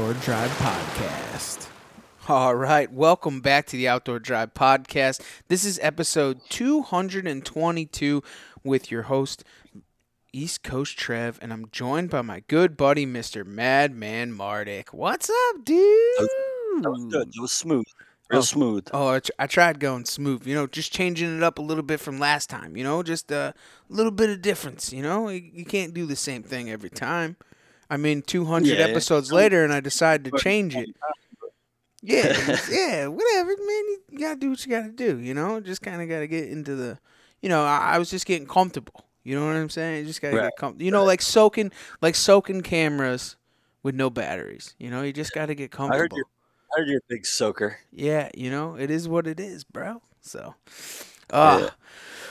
Outdoor Drive Podcast. All right, welcome back to the Outdoor Drive Podcast. This is episode 222 with your host, East Coast Trev, and I'm joined by my good buddy, Mr. Madman Mardick. What's up, dude? That was good. It was smooth. Real Oh. smooth. Oh, I, tr- I tried going smooth, you know, just changing it up a little bit from last time, you know, just a little bit of difference, you know. You, you can't do the same thing every time. I mean, 200 Yeah, yeah. episodes later, and I decided to change it. Yeah, yeah, whatever, man. You, you gotta do what you gotta do, you know. Just kind of gotta get into the, you know. I, I was just getting comfortable. You know what I'm saying? You just gotta Right, get comfortable. You know, like soaking, like soaking cameras with no batteries. You know, you just gotta get comfortable. I heard you're, I heard you're a big soaker. Yeah, you know, it is what it is, bro. So, uh, Yeah.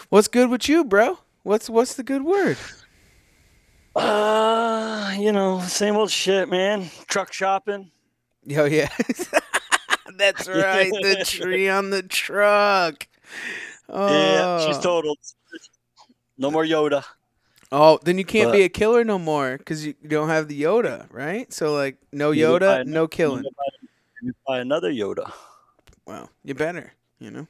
what's good with you, bro? What's what's the good word? Uh, you know, same old shit, man. Truck shopping. Yo, yeah, that's right. The tree on the truck. Oh, Yeah, she's totaled. No more Yoda. Oh, then you can't be a killer no more because you don't have the Yoda, right? So like, no Yoda, no killing. You buy- you need to buy another Yoda. Well, you better, you know.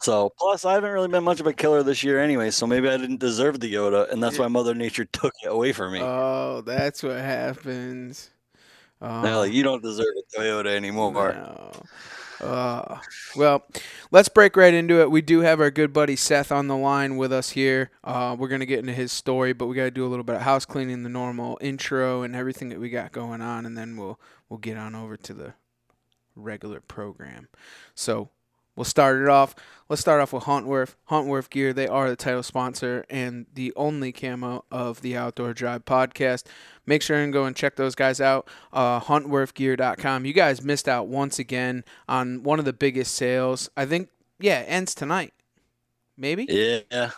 So, plus, I haven't really been much of a killer this year anyway, so maybe I didn't deserve the Yoda, and that's why Mother Nature took it away from me. Oh, that's what happens. They're like, you don't deserve a Toyota anymore. No. Uh, well, let's break right into it. We do have our good buddy Seth on the line with us here. Uh, we're gonna get into his story, but we gotta do a little bit of house cleaning, the normal intro, and everything that we got going on, and then we'll we'll get on over to the regular program. So we'll start it off. Let's start off with Huntworth. Huntworth Gear. They are the title sponsor and the only camo of the Outdoor Drive podcast. Make sure and go and check those guys out. Uh, HuntworthGear.com. You guys missed out once again on one of the biggest sales. I think, yeah, it ends tonight. Maybe? Yeah.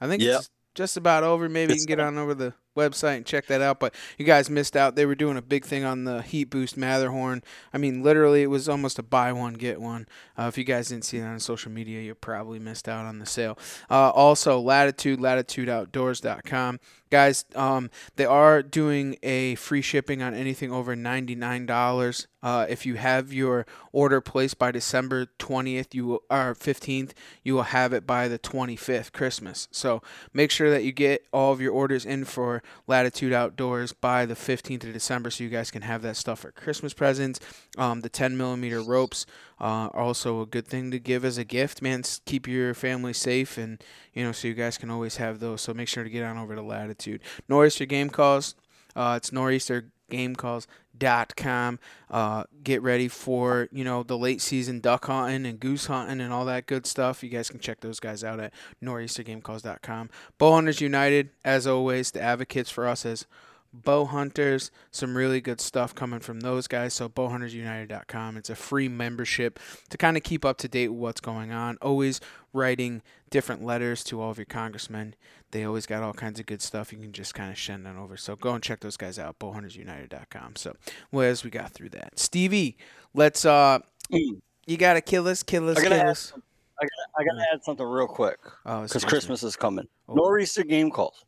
I think Yep. it's just about over. Maybe you can get on over the website and check that out. But you guys missed out. They were doing a big thing on the Heat Boost Matterhorn. I mean, literally, it was almost a buy one get one. Uh, if you guys didn't see that on social media, you probably missed out on the sale. Uh, also, Latitude, latitudeoutdoors.com. Guys, um, they are doing a free shipping on anything over $99. Uh, if you have your order placed by December 20th, you will, or 15th, you will have it by the 25th, Christmas. So make sure that you get all of your orders in for Latitude Outdoors by the 15th of December so you guys can have that stuff for Christmas presents. Um, the 10 millimeter ropes uh, also a good thing to give as a gift, man. Keep your family safe and, you know, so you guys can always have those. So make sure to get on over to Latitude. Nor'easter Game Calls. Uh, it's nor'eastergamecalls.com. Uh, get ready for, you know, the late season duck hunting and goose hunting and all that good stuff. You guys can check those guys out at nor'eastergamecalls.com. Bowhunters United, as always, the advocates for us as bow hunters. Some really good stuff coming from those guys. So bowhuntersunited.com. It's a free membership to kind of keep up to date with what's going on. Always writing different letters to all of your congressmen. They always got all kinds of good stuff. You can just kind of send on over. So go and check those guys out. Bowhuntersunited.com. So well, as we got through that, Stevie, let's uh, Mm. you gotta kill us, kill us, kill us. I gotta, I gotta add something real quick Oh, because me. Christmas is coming. Oh. Nor'easter game calls.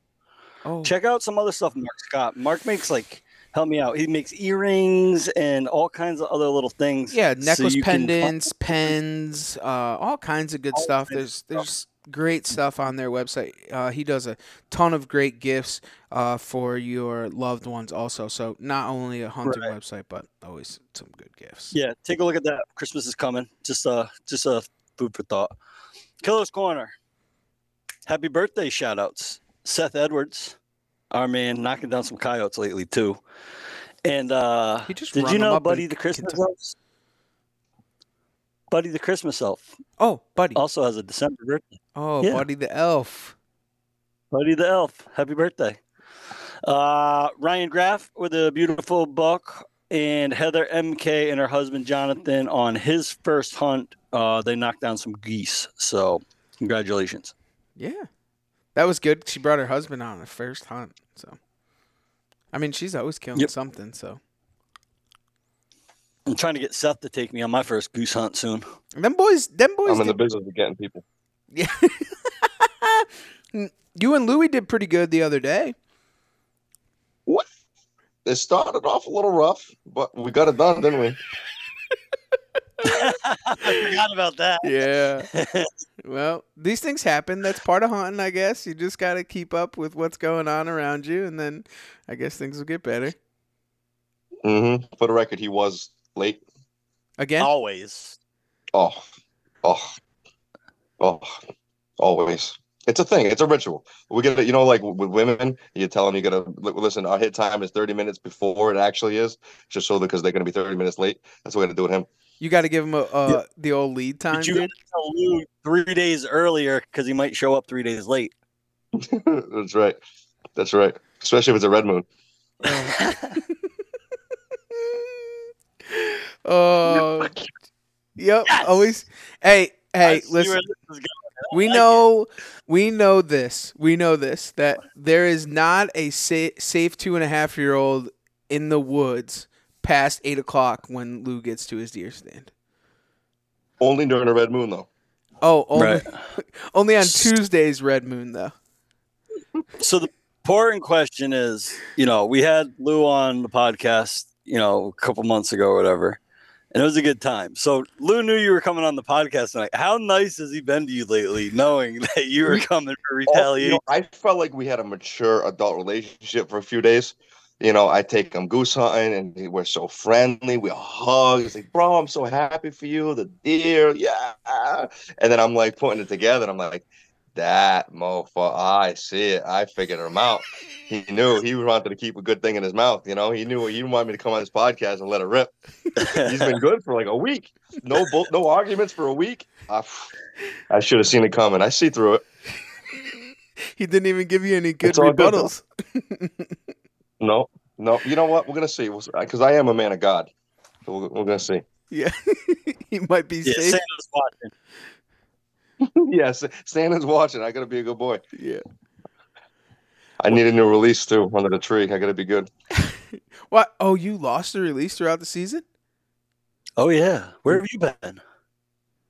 Oh, Check out some other stuff Mark Scott. Mark makes like help me out. He makes earrings and all kinds of other little things. Yeah, so necklace can pendants, pens, uh, all kinds of good All stuff. There's stuff. there's great stuff on their website. Uh, he does a ton of great gifts uh, for your loved ones also. So not only a hunting Right. website, but always some good gifts. Yeah, take a look at that. Christmas is coming. Just uh just a food for thought. Killer's Corner. Happy birthday shout outs. Seth Edwards, our man, knocking down some coyotes lately too. And uh did you know Buddy the Christmas elf? Buddy the Christmas elf Oh, buddy. also has a December birthday. Oh, yeah. buddy the elf. Buddy the Elf, happy birthday. Uh, Ryan Graff with a beautiful buck, and Heather MK and her husband Jonathan on his first hunt. Uh, they knocked down some geese. So, congratulations. Yeah, that was good. She brought her husband on the first hunt. So, I mean, she's always killing Yep. something. So, I'm trying to get Seth to take me on my first goose hunt soon. them boys, them boys. I'm in the business of getting people. Yeah. you and Louie did pretty good the other day. What? It started off a little rough, but we got it done, didn't we? I forgot about that. Yeah. well, these things happen. That's part of hunting, I guess. You just got to keep up with what's going on around you, and then I guess things will get better. Mm-hmm. For the record, he was late. Again? Always. Oh, oh, oh, always. It's a thing. It's a ritual. We get it. You know, like with women, you tell them you gotta listen. Our hit time is 30 minutes before it actually is, just so because they're gonna be 30 minutes late. That's what we got to do with him. You got to give him a, uh, the old lead time, But you dude. to tell Lou three days earlier because he might show up three days late. That's right. That's right. Especially if it's a red moon. Oh, yep. Always. Hey, hey, listen. this is going. We like it. know, we know this. We know this that there is not a sa- safe two and a half year old in the woods past eight o'clock when Lou gets to his deer stand. Only during a red moon, though. Oh, only, Right. only on Tuesday's red moon though. So the important question is, you know, we had Lou on the podcast, you know, a couple months ago or whatever, and it was a good time. So Lou knew you were coming on the podcast tonight. How nice has he been to you lately, knowing that you were coming for Oh, you retaliation? know, I felt like we had a mature adult relationship for a few days. You know, I take him goose hunting and we're so friendly. We hug. He's like, bro, I'm so happy for you. The deer. Yeah. And then I'm like putting it together. And I'm like, that mofo. I see it. I figured him out. He knew he wanted to keep a good thing in his mouth. You know, he knew he didn't want me to come on this podcast and let it rip. He's been good for like a week. No, bull- no arguments for a week. I, I should have seen it coming. I see through it. He didn't even give you any good all good, rebuttals. No, no. You know what? We're gonna see because I am a man of God. So we're, we're gonna see. yeah, he might be yeah, safe. Santa's watching. yes, Santa's watching. I gotta be a good boy. Yeah. I need a new release too under the tree. I gotta be good. What? Oh, you lost the release throughout the season? Oh yeah, where have you been?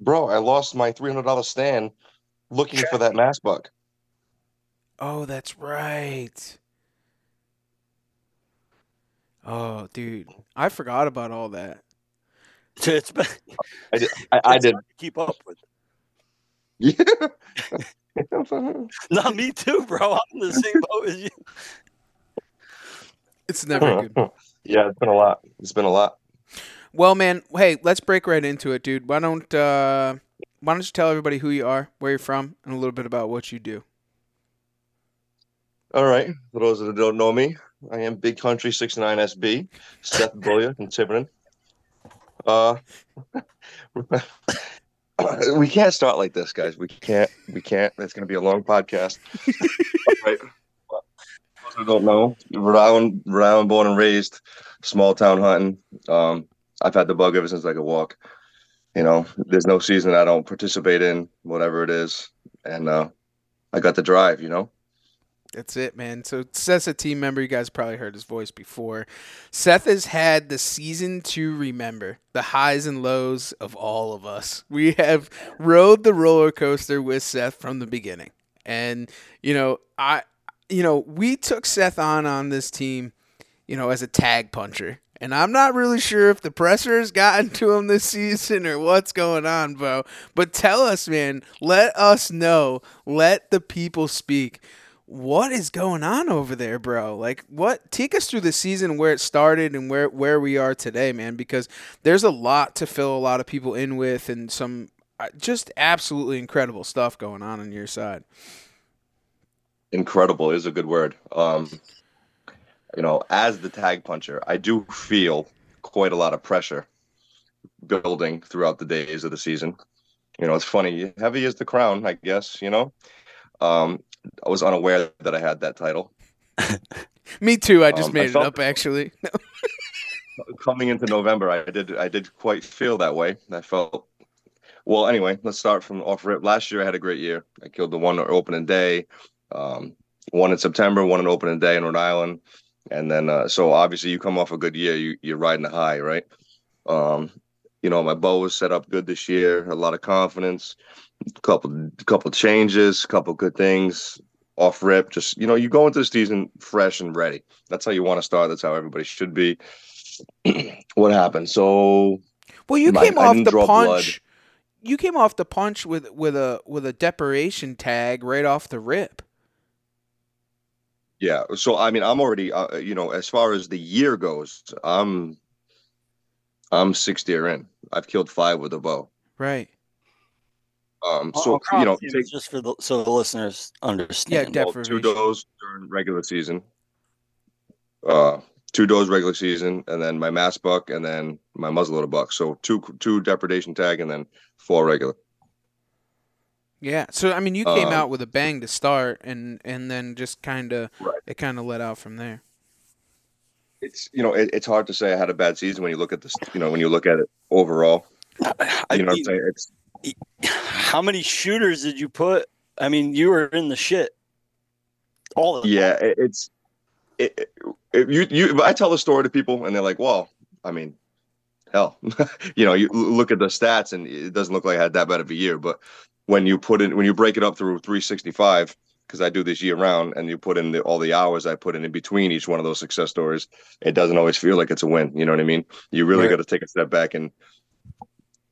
Bro, I lost my three hundred dollar stand looking for that mass buck. Oh, that's right. Oh, dude, I forgot about all that. It's been. I did. I, I did. to keep up with. Yeah. Not me too, bro. I'm in the same boat as you. It's never good. yeah, it's been a lot. It's been a lot. Well, man, hey, let's break right into it, dude. Why don't uh, why don't you tell everybody who you are, where you're from, and a little bit about what you do? All right. For those that don't know me, I am Big Country 69 SB, Seth Beaulieu in Tiverton. Uh, we can't start like this, guys. We can't. We can't. It's going to be a long podcast. Right. who don't know, Rhode Island, Rhode Island, born and raised, small town hunting. Um, I've had the bug ever since I could walk. You know, there's no season I don't participate in, whatever it is, and uh, I got the drive. You know. That's it, man. So Seth's a team member. You guys probably heard his voice before. Seth has had the season to remember, the highs and lows of all of us. We have rode the roller coaster with Seth from the beginning. And, you know, I you know, we took Seth on on this team, you know, as a tag puncher. And I'm not really sure if the pressure has gotten to him this season or what's going on, bro. But tell us, man. Let us know. Let the people speak what is going on over there, bro? Like, what? Take us through the season, where it started, and where where we are today, man. Because there's a lot to fill a lot of people in with, and some uh, just absolutely incredible stuff going on on your side. Incredible is a good word. Um, you know, as the tag puncher, I do feel quite a lot of pressure building throughout the days of the season. You know, it's funny. Heavy is the crown, I guess. You know. Um, I was unaware that I had that title. Me too. I just um, made I it up actually. coming into November, I did I did quite feel that way. I felt well. Anyway, let's start from off rip. Last year, I had a great year. I killed the one opening day, um, one in September, one in opening day in Rhode Island, and then uh, so obviously you come off a good year, you you're riding a high, right? Um, you know, my bow was set up good this year. A lot of confidence couple couple changes, couple good things off rip. Just you know, you go into the season fresh and ready. That's how you want to start. That's how everybody should be. what happened? So, well, you my, came off the punch. Blood. You came off the punch with with a with a depredation tag right off the rip. Yeah. So I mean, I'm already uh, you know, as far as the year goes, I'm I'm six deer in. I've killed five with a bow. Right. Um, so you know, take, just for the so the listeners understand. Yeah, well, two does during regular season. Uh, two does regular season, and then my mass buck, and then my muzzleloader buck. So two two depredation tag, and then four regular. Yeah. So I mean, you came um, out with a bang to start, and and then just kind of right. it kind of let out from there. It's you know it, it's hard to say I had a bad season when you look at this you know when you look at it overall. I, you know mean, what I'm saying? It's how many shooters did you put? I mean, you were in the shit. All of yeah, it, it's it, it, you you. I tell the story to people, and they're like, "Well, I mean, hell, you know, you look at the stats, and it doesn't look like I had that bad of a year." But when you put in, when you break it up through 365, because I do this year round, and you put in the, all the hours I put in in between each one of those success stories, it doesn't always feel like it's a win. You know what I mean? You really right. got to take a step back and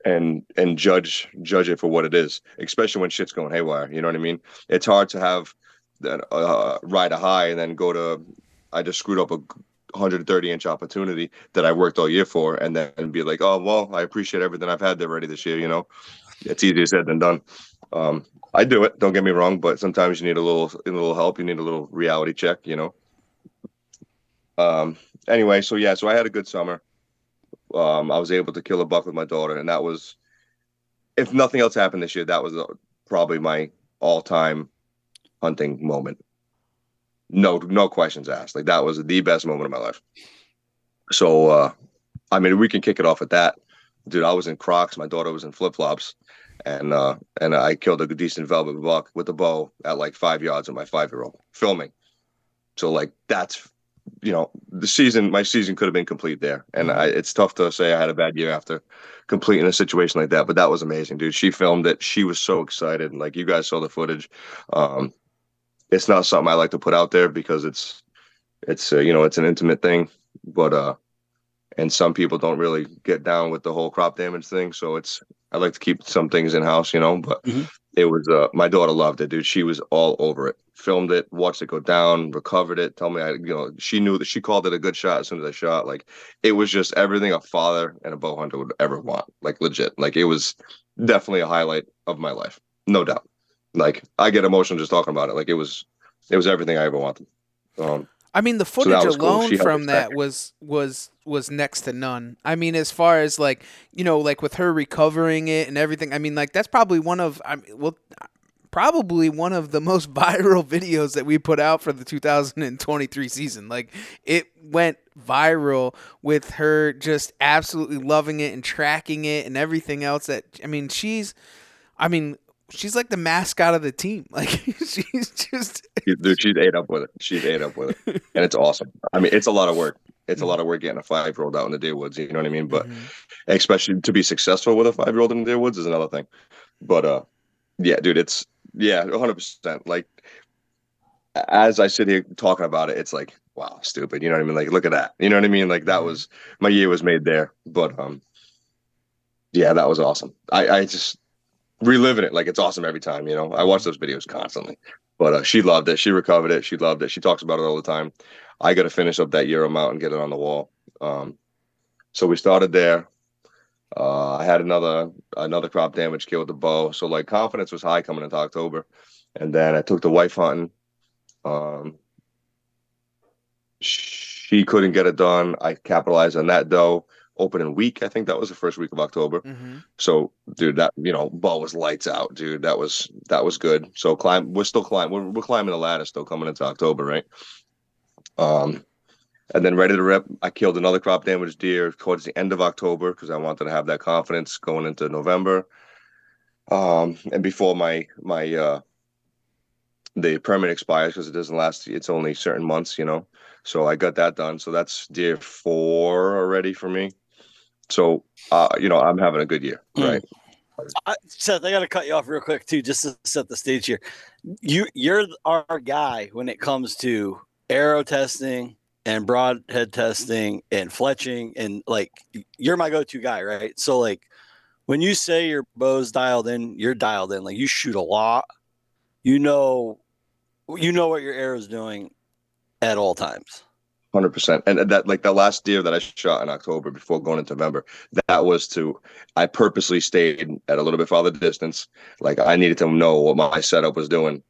and and judge judge it for what it is, especially when shit's going haywire. You know what I mean? It's hard to have that uh, ride a high and then go to. I just screwed up a 130 inch opportunity that I worked all year for, and then be like, oh well, I appreciate everything I've had there already this year. You know, it's easier said than done. Um, I do it. Don't get me wrong, but sometimes you need a little a little help. You need a little reality check. You know. Um. Anyway, so yeah, so I had a good summer um, I was able to kill a buck with my daughter, and that was, if nothing else happened this year, that was uh, probably my all-time hunting moment. No, no questions asked. Like that was the best moment of my life. So, uh, I mean, we can kick it off at that, dude. I was in Crocs. My daughter was in flip flops, and uh, and I killed a decent velvet buck with a bow at like five yards of my five year old filming. So like that's you know, the season, my season could have been complete there. And I, it's tough to say I had a bad year after completing a situation like that. But that was amazing, dude. She filmed it. She was so excited. Like you guys saw the footage. Um, it's not something I like to put out there because it's, it's, uh, you know, it's an intimate thing. But, uh, and some people don't really get down with the whole crop damage thing. So it's, I like to keep some things in house, you know, but mm-hmm it was uh my daughter loved it dude she was all over it filmed it watched it go down recovered it tell me i you know she knew that she called it a good shot as soon as i shot like it was just everything a father and a bow hunter would ever want like legit like it was definitely a highlight of my life no doubt like i get emotional just talking about it like it was it was everything i ever wanted um I mean, the footage so alone cool. from that was was was next to none. I mean, as far as like you know, like with her recovering it and everything. I mean, like that's probably one of I mean, well, probably one of the most viral videos that we put out for the 2023 season. Like it went viral with her just absolutely loving it and tracking it and everything else that I mean, she's I mean, she's like the mascot of the team. Like she's just dude, she's ate up with it. She's ate up with it. And it's awesome. I mean, it's a lot of work. It's a Mm-hmm. lot of work getting a five year old out in the deer woods, you know what I mean? But especially to be successful with a five year old in the deer woods is another thing. But uh yeah, dude, it's yeah, hundred percent. Like as I sit here talking about it, it's like, wow, stupid. You know what I mean? Like, look at that. You know what I mean? Like that was my year was made there. But um yeah, that was awesome. I, I just reliving it like it's awesome every time, you know. I watch those videos constantly. But uh, she loved it. She recovered it. She loved it. She talks about it all the time. I got to finish up that Euro mount and get it on the wall. Um, so we started there. Uh, I had another another crop damage kill with the bow. So like confidence was high coming into October, and then I took the wife hunting. Um, she couldn't get it done. I capitalized on that doe. Opening week, I think that was the first week of October. hmm So, dude, that you know, ball was lights out, dude. That was that was good. So climb, we're still climbing. We're, we're climbing the ladder still coming into October, right? Um, and then ready to rip. I killed another crop damage deer towards the end of October because I wanted to have that confidence going into November. Um, and before my my uh the permit expires because it doesn't last. It's only certain months, you know. So I got that done. So that's deer four already for me. So uh, you know, I'm having a good year, Mm. right? I, Seth, I got to cut you off real quick too, just to set the stage here. You you're our guy when it comes to arrow testing and broadhead testing and fletching and like you're my go-to guy, right? So like when you say your bow's dialed in, you're dialed in. Like you shoot a lot. You know you know what your arrow's doing at all times. Hundred percent, and that like the last deer that I shot in October before going into November, that was to I purposely stayed at a little bit farther distance. Like I needed to know what my setup was doing,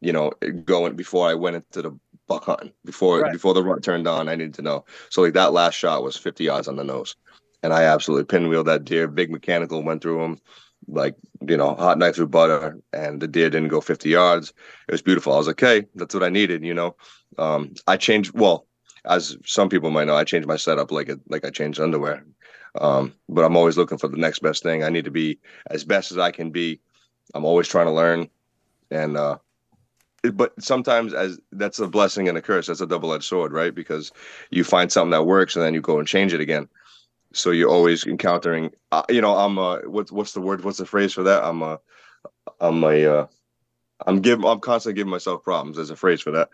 you know, going before I went into the buck hunting. Before Right. before the rut turned on, I needed to know. So like that last shot was fifty yards on the nose, and I absolutely pinwheeled that deer. Big mechanical went through him, like you know, hot knife through butter, and the deer didn't go fifty yards. It was beautiful. I was like, okay, that's what I needed, you know. Um, I changed well as some people might know, I changed my setup like it like I changed underwear. Um, but I'm always looking for the next best thing. I need to be as best as I can be. I'm always trying to learn, and uh, but sometimes as that's a blessing and a curse. That's a double edged sword, right? Because you find something that works and then you go and change it again. So you're always encountering. Uh, you know, I'm uh, what's what's the word? What's the phrase for that? I'm a, I'm a, uh, I'm giving. I'm constantly giving myself problems. There's a phrase for that,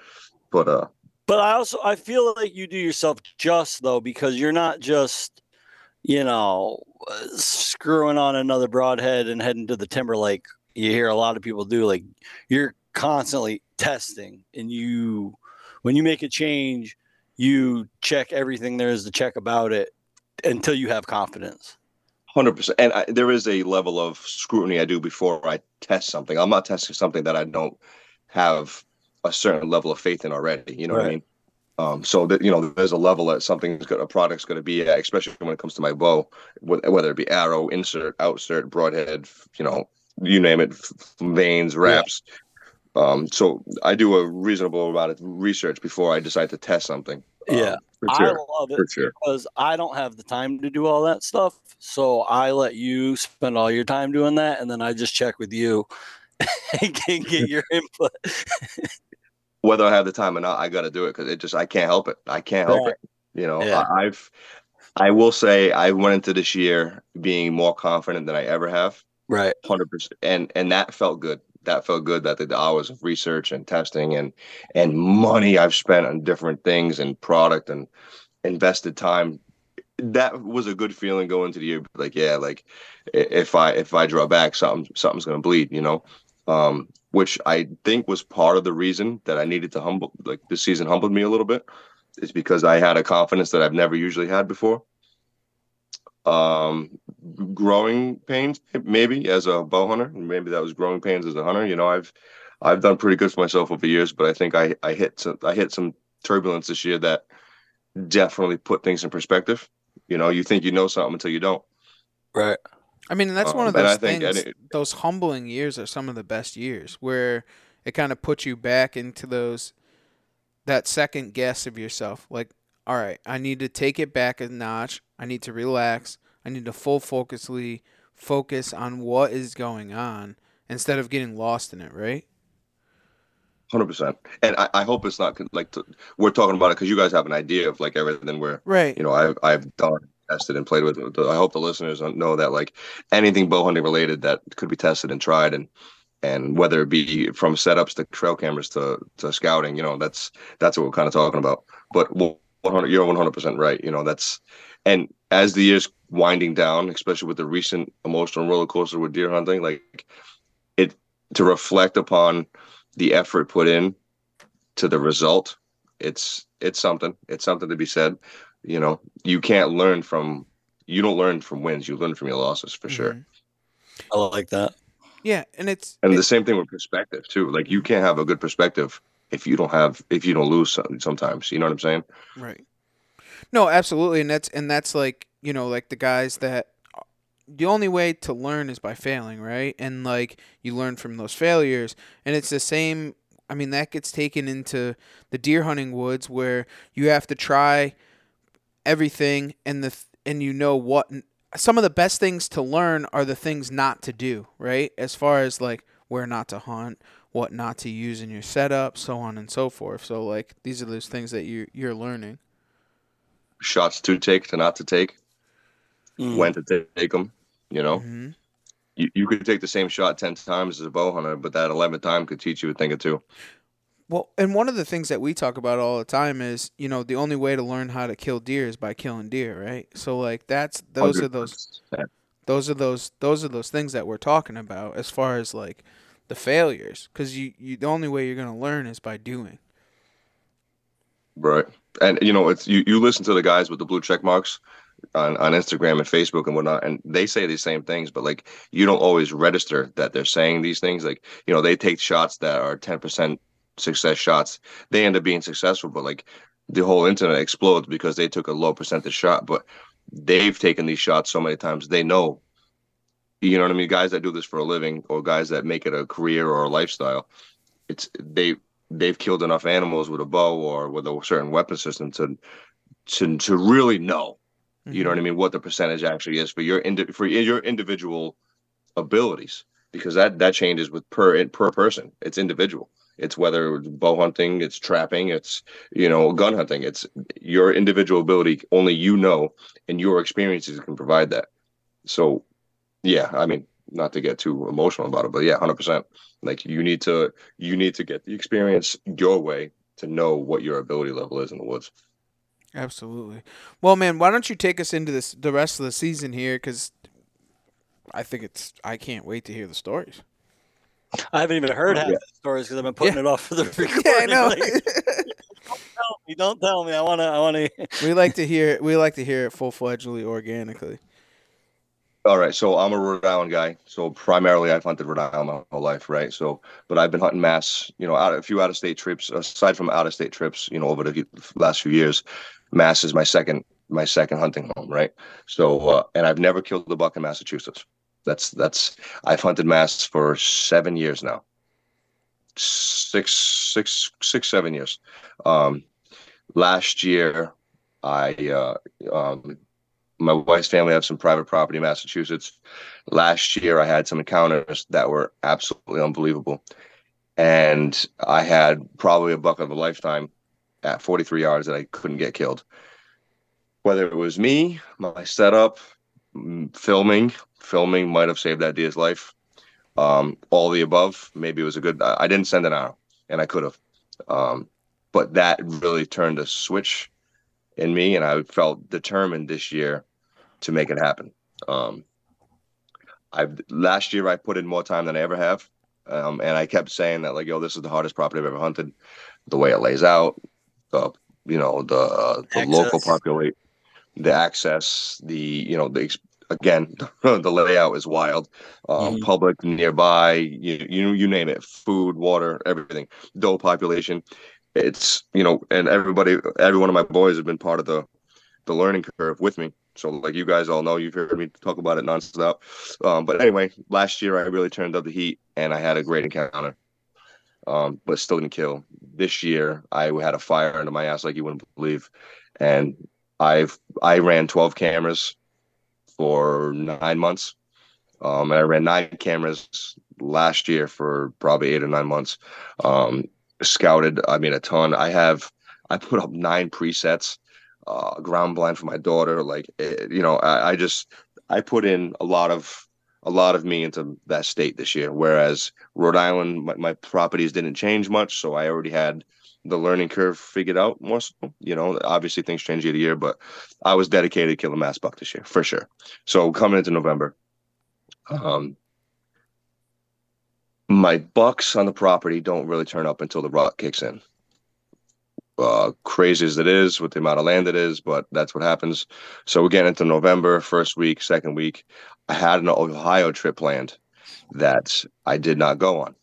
but uh, But I also I feel like you do yourself just though because you're not just you know uh, screwing on another broadhead and heading to the timber like you hear a lot of people do. Like you're constantly testing, and you when you make a change, you check everything there is to check about it until you have confidence. Hundred percent, and I, there is a level of scrutiny I do before I test something. I'm not testing something that I don't have a certain level of faith in already. You know what I mean? Um, so that you know, there's a level that something's got a product's going to be at, especially when it comes to my bow, whether it be arrow, insert, outsert, broadhead, you know, you name it, vanes, wraps. Um, so I do a reasonable amount of research before I decide to test something. Um, Yeah. I love it sure. because I don't have the time to do all that stuff. So I let you spend all your time doing that, and then I just check with you and get your input. whether I have the time or not, I got to do it because it just I can't help it. I can't help Right. it. You know, Yeah. I, I've I will say I went into this year being more confident than I ever have, Right. hundred percent, and and that felt good. That felt good. That the hours of research and testing and and money I've spent on different things and product and invested time. That was a good feeling going into the year. Like, yeah, like if I if I draw back, something something's gonna bleed. You know, um, which I think was part of the reason that I needed to humble, like this season humbled me a little bit, is because I had a confidence that I've never usually had before. Um, growing pains, maybe as a bow hunter, maybe that was growing pains as a hunter. You know, I've I've done pretty good for myself over the years, but I think I I hit some I hit some turbulence this year that definitely put things in perspective. You know, you think you know something until you don't. Right. I mean, and that's one Um, of those things. any- those humbling years are some of the best years, where it kind of puts you back into those that second guess of yourself. Like, all right, I need to take it back a notch. I need to relax. I need to full focusly focus on what is going on instead of getting lost in it. Right? Hundred percent, and I, I hope it's not like to, we're talking about it because you guys have an idea of like everything we're Right. you know I've I've done, tested, and played with. I hope the listeners know that like anything bow hunting related that could be tested and tried, and and whether it be from setups to trail cameras to to scouting, you know that's that's what we're kind of talking about. But one hundred, you're one hundred percent right. You know that's and as the years winding down, especially with the recent emotional roller coaster with deer hunting, like it to reflect upon the effort put in to the result it's it's something it's something to be said you know you can't learn from you don't learn from wins you learn from your losses for sure Mhm. I like that. Yeah, and it's and it- the same thing with perspective too like you can't have a good perspective if you don't have if you don't lose some, sometimes you know what i'm saying Right. No, absolutely, and that's and that's like you know like the guys that the only way to learn is by failing, right? And like you learn from those failures, and it's the same. I mean, that gets taken into the deer hunting woods where you have to try everything, and the and you know what. Some of the best things to learn are the things not to do, right? As far as like where not to hunt, what not to use in your setup, so on and so forth. So like these are those things that you you're learning. shots to take to not to take Mm. when to take them you know hmm you, you could take the same shot 10 times as a bow hunter but that 11th time could teach you a thing or two Well, and one of the things that we talk about all the time is, you know, the only way to learn how to kill deer is by killing deer, right? So like that's those are those those are those those are those things that we're talking about as far as like the failures cuz you you the only way you're going to learn is by doing. Right. And you know, it's you, you listen to the guys with the blue check marks on, on Instagram and Facebook and whatnot, and they say these same things, but like you don't always register that they're saying these things. Like, you know, they take shots that are ten percent success shots. They end up being successful, but like the whole internet explodes because they took a low percentage shot. But they've taken these shots so many times they know you know what I mean? Guys that do this for a living or guys that make it a career or a lifestyle, it's they they've killed enough animals with a bow or with a certain weapon system to to to really know, you know what I mm-hmm. mean, what the percentage actually is for your indi- for your individual abilities because that that changes with per per person. It's individual. It's whether it's bow hunting, it's trapping, it's you know gun hunting. It's your individual ability. Only you know, and your experiences can provide that. So, yeah, I mean, not to get too emotional about it, but yeah, hundred percent. Like you need to you need to get the experience your way to know what your ability level is in the woods. Absolutely. Well, man, why don't you take us into this the rest of the season here cuz I think it's I can't wait to hear the stories. I haven't even heard half Yeah. the stories because I've been putting it off for the recording. yeah, I know. Like, tell me, don't tell me. I wanna. I wanna. we like to hear we like to hear it full-fledgedly organically. All right, so I'm a Rhode Island guy. So primarily, I've hunted Rhode Island my whole life, right? So, but I've been hunting Mass, you know, out a few out of state trips. Aside from out of state trips, you know, over the last few years, Mass is my second my second hunting home, right? So, uh, and I've never killed a buck in Massachusetts. That's that's I've hunted Mass for seven years now, six six six seven years. Um, last year, I uh, um, my wife's family have some private property in Massachusetts. Last year, I had some encounters that were absolutely unbelievable. And I had probably a buck of a lifetime at 43 yards that I couldn't get killed. Whether it was me, my setup, filming, filming might have saved that deer's life. Um, all the above, maybe it was a good. I I didn't send an arrow, and I could have. Um, but that really turned a switch in me, and I felt determined this year to make it happen. Um, I've last year I put in more time than I ever have, um, and I kept saying that like, yo, this is the hardest property I've ever hunted. The way it lays out, the you know the uh, the local population, the access, the you know the again the layout is wild. Um, Mhm. Public nearby, you you you name it, food, water, everything. Doe population. It's you know, and everybody, every one of my boys have been part of the the learning curve with me. So like you guys all know, you've heard me talk about it nonstop. Um, but anyway, last year I really turned up the heat and I had a great encounter. Um, but still didn't kill. This year I had a fire under my ass like you wouldn't believe, and I've I ran 12 cameras for nine months. Um, and I ran nine cameras last year for probably eight or nine months. Um, scouted, I mean, a ton. I have, I put up nine presets, uh, ground blind for my daughter. Like, it, eh, you know, I, I just, I put in a lot of, a lot of me into that state this year. Whereas Rhode Island, my, my properties didn't change much. So I already had the learning curve figured out more so. You know, obviously things change year to year, but I was dedicated to killing mass buck this year for sure. So coming into November, um, my bucks on the property don't really turn up until the rut kicks in. Uh, crazy as it is with the amount of land it is, but that's what happens. So we get into November, first week, second week. I had an Ohio trip planned that I did not go on.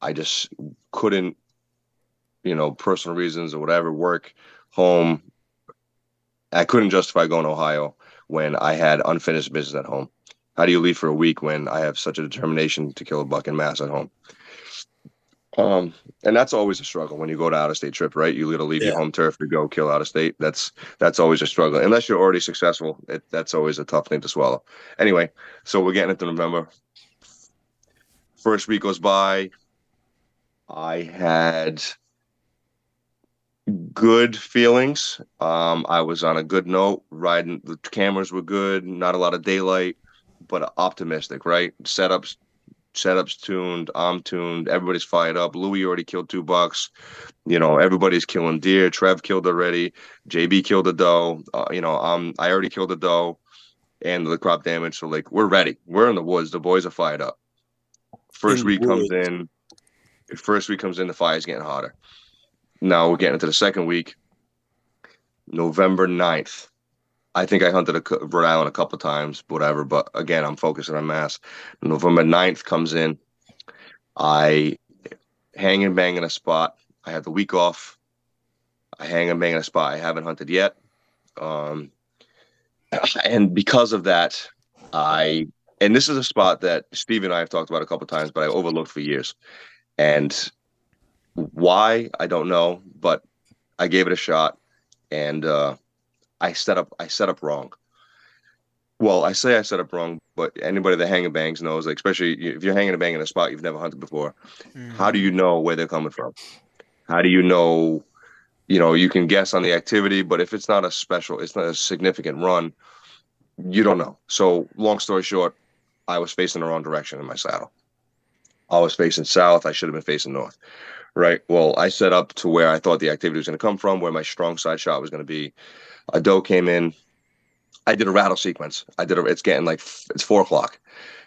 I just couldn't you know, personal reasons or whatever, work, home. I couldn't justify going to Ohio when I had unfinished business at home. How do you leave for a week when I have such a determination to kill a buck in mass at home? Um, and that's always a struggle when you go to out of state trip, right? You gotta leave yeah. your home turf to go kill out of state. That's that's always a struggle. Unless you're already successful, it, that's always a tough thing to swallow. Anyway, so we're getting into November. First week goes by. I had good feelings. Um, I was on a good note. Riding the cameras were good. Not a lot of daylight, but optimistic. Right? Setups, setups tuned. I'm tuned. Everybody's fired up. Louis already killed two bucks. You know, everybody's killing deer. Trev killed already. JB killed a doe. Uh, you know, um, I already killed a doe, and the crop damage. So like, we're ready. We're in the woods. The boys are fired up. First in week woods. comes in. First week comes in. The fire's getting hotter now we're getting into the second week. November 9th. I think I hunted a, Rhode Island a couple times, whatever. But again, I'm focusing on mass. November 9th comes in. I hang and bang in a spot. I have the week off. I hang and bang in a spot I haven't hunted yet. Um, and because of that, I and this is a spot that Steve and I have talked about a couple times, but I overlooked for years. And why I don't know, but I gave it a shot, and uh, I set up I set up wrong. Well, I say I set up wrong, but anybody that hang and bangs knows, like especially if you're hanging a bang in a spot you've never hunted before, mm-hmm. how do you know where they're coming from? How do you know? You know, you can guess on the activity, but if it's not a special, it's not a significant run, you don't know. So, long story short, I was facing the wrong direction in my saddle. I was facing south. I should have been facing north right? Well, I set up to where I thought the activity was going to come from, where my strong side shot was going to be. A doe came in. I did a rattle sequence. I did a, it's getting like, it's four o'clock.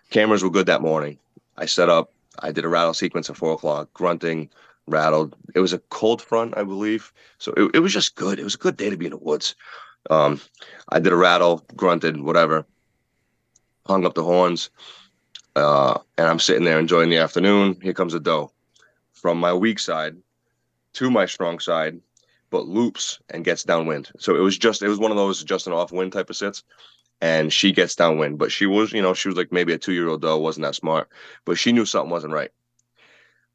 Cameras were good that morning. I set up, I did a rattle sequence at four o'clock, grunting, rattled. It was a cold front, I believe. So it, it was just good. It was a good day to be in the woods. Um, I did a rattle, grunted, whatever, hung up the horns. Uh, and I'm sitting there enjoying the afternoon. Here comes a doe from my weak side to my strong side, but loops and gets downwind. So it was just it was one of those just an off wind type of sits. And she gets downwind, but she was, you know, she was like maybe a two year old doe, wasn't that smart, but she knew something wasn't right.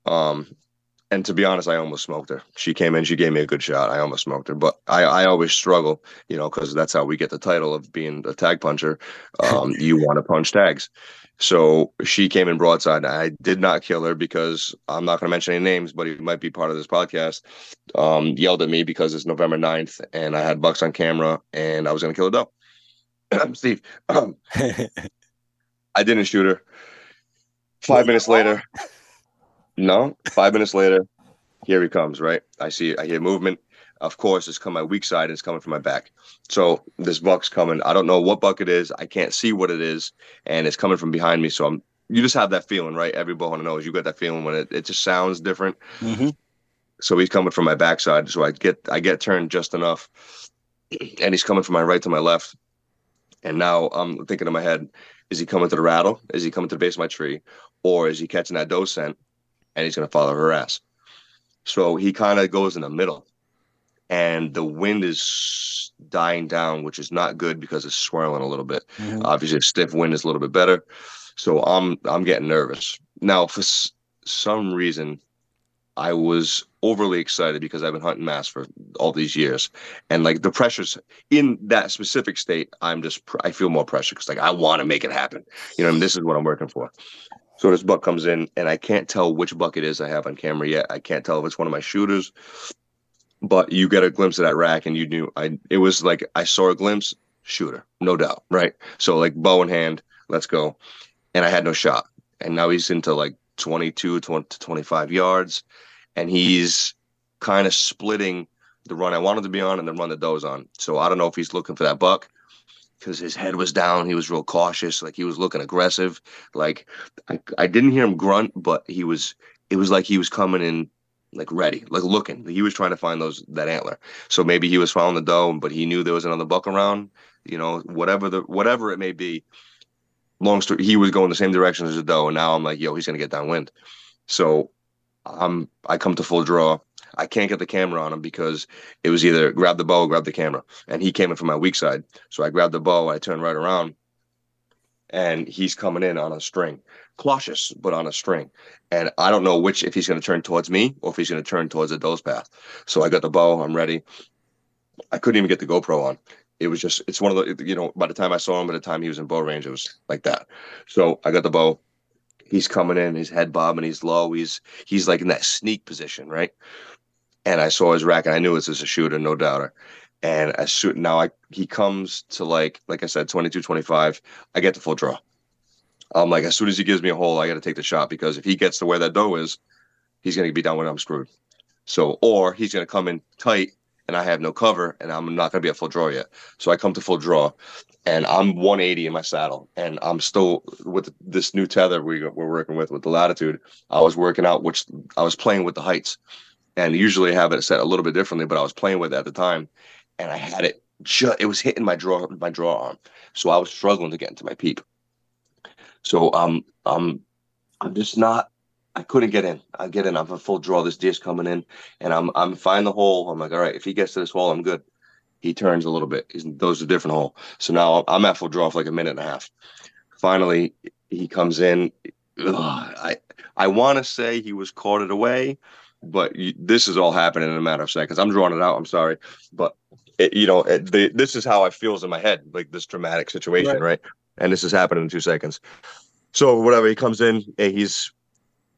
Um, and to be honest, I almost smoked her. She came in, she gave me a good shot. I almost smoked her, but I, I always struggle, you know, because that's how we get the title of being a tag puncher. Um, you want to punch tags. So she came in broadside. I did not kill her because I'm not going to mention any names, but he might be part of this podcast. Um, yelled at me because it's November 9th and I had bucks on camera and I was going to kill a doe. Steve, um, I didn't shoot her. Five minutes later, no, five minutes later, here he comes, right? I see, I hear movement of course, it's come my weak side and it's coming from my back. So this buck's coming. I don't know what buck it is. I can't see what it is, and it's coming from behind me. So I'm. You just have that feeling, right? Every bow hunter knows you got that feeling when it, it just sounds different. Mm-hmm. So he's coming from my backside. So I get I get turned just enough, and he's coming from my right to my left. And now I'm thinking in my head, is he coming to the rattle? Is he coming to the base of my tree? Or is he catching that doe scent and he's going to follow her ass? So he kind of goes in the middle and the wind is dying down, which is not good because it's swirling a little bit. Mhm. Obviously, a stiff wind is a little bit better, so I'm I'm getting nervous now. For s- some reason, I was overly excited because I've been hunting mass for all these years, and like the pressures in that specific state, I'm just pr- I feel more pressure because like I want to make it happen. You know, and this is what I'm working for. So this buck comes in, and I can't tell which buck it is I have on camera yet. I can't tell if it's one of my shooters, but you get a glimpse of that rack, and you knew I. It was like I saw a glimpse, shooter, no doubt, right? So like bow in hand, let's go, and I had no shot, and now he's into like 22 20 to 25 yards, and he's kind of splitting the run I wanted to be on and the run that Doe's on. So I don't know if he's looking for that buck because his head was down. He was real cautious, like he was looking aggressive. Like I, I didn't hear him grunt, but he was. It was like he was coming in, like ready, like looking. He was trying to find those that antler. So maybe he was following the doe, but he knew there was another buck around. You know, whatever the whatever it may be. Long story, he was going the same direction as the doe, and now I'm like, yo, he's gonna get downwind. So, um, I come to full draw. I can't get the camera on him because it was either grab the bow grab the camera, and he came in from my weak side. So I grabbed the bow, I turned right around, and he's coming in on a string, cautious but on a string. And I don't know which if he's going to turn towards me or if he's going to turn towards the doe's path. So I got the bow, I'm ready. I couldn't even get the GoPro on. It was just it's one of the you know by the time I saw him, by the time he was in bow range, it was like that. So I got the bow. He's coming in, his head bobbing, he's low, he's he's like in that sneak position, right? And I saw his rack, and I knew this was a shooter, no doubter. And as soon now I he comes to like like I said, 22, 25, I get the full draw. I'm like, as soon as he gives me a hole, I got to take the shot because if he gets to where that doe is, he's going to be down when I'm screwed. So, or he's going to come in tight and I have no cover and I'm not going to be at full draw yet. So I come to full draw and I'm 180 in my saddle and I'm still with this new tether we, we're working with, with the latitude. I was working out, which I was playing with the heights and usually have it set a little bit differently, but I was playing with it at the time and I had it just, it was hitting my draw, my draw arm. So I was struggling to get into my peep. So um, um, I'm just not. I couldn't get in. I get in. I'm a full draw. This deer's coming in, and I'm I'm find the hole. I'm like, all right, if he gets to this hole, I'm good. He turns a little bit. He goes a different hole. So now I'm at full draw for like a minute and a half. Finally, he comes in. Ugh, I I want to say he was carted away, but you, this is all happening in a matter of seconds. I'm drawing it out. I'm sorry, but it, you know, it, the, this is how I feels in my head, like this dramatic situation, Right. right? And this is happening in two seconds. So whatever he comes in, eh, he's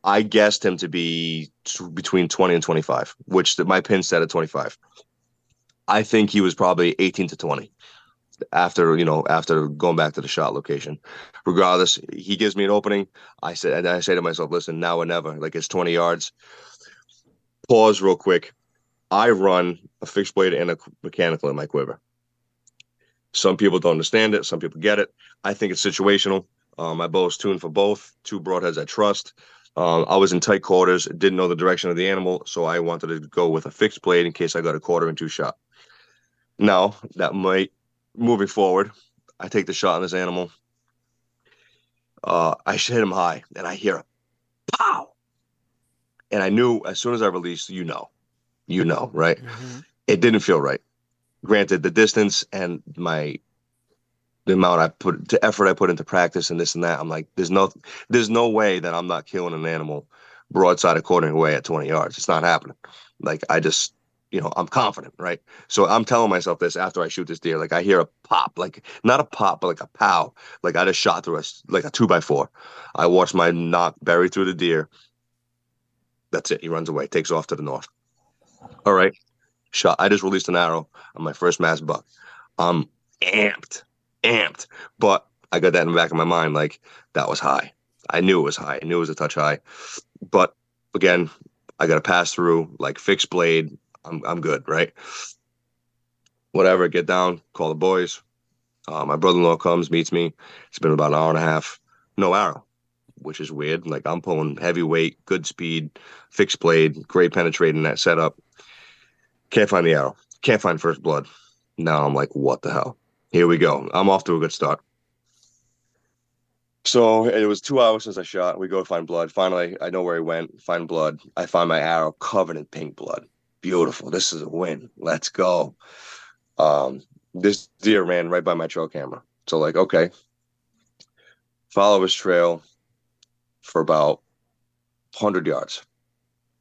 I guessed him to be t- between 20 and 25, which the, my pin said at 25. I think he was probably 18 to 20 after, you know, after going back to the shot location. Regardless, he gives me an opening. I said, and I say to myself, listen, now or never. Like it's 20 yards. Pause real quick. I run a fixed blade and a mechanical in my quiver. Some people don't understand it. Some people get it. I think it's situational. Um, my bow is tuned for both. Two broadheads I trust. Um, I was in tight quarters, didn't know the direction of the animal, so I wanted to go with a fixed blade in case I got a quarter and two shot. Now that might moving forward, I take the shot on this animal. Uh, I hit him high, and I hear a pow, and I knew as soon as I released, you know, you know, right? Mm-hmm. It didn't feel right. Granted, the distance and my the amount I put the effort I put into practice and this and that. I'm like, there's no there's no way that I'm not killing an animal broadside according away at 20 yards. It's not happening. Like I just, you know, I'm confident, right? So I'm telling myself this after I shoot this deer. Like I hear a pop, like not a pop, but like a pow. Like I just shot through a like a two by four. I watch my nock bury through the deer. That's it. He runs away, takes off to the north. All right. Shot. I just released an arrow on my first mass buck. I'm amped, amped. But I got that in the back of my mind, like that was high. I knew it was high. I knew it was a touch high. But again, I got to pass through like fixed blade. I'm I'm good, right? Whatever. Get down. Call the boys. Uh, my brother-in-law comes, meets me. It's been about an hour and a half. No arrow, which is weird. Like I'm pulling heavyweight, good speed, fixed blade, great penetrating that setup. Can't find the arrow. Can't find first blood. Now I'm like, what the hell? Here we go. I'm off to a good start. So it was two hours since I shot. We go find blood. Finally, I know where he went. Find blood. I find my arrow covered in pink blood. beautiful. This is a win. Let's go. Um, this deer ran right by my trail camera. So like, okay, follow his trail for about 100 yards.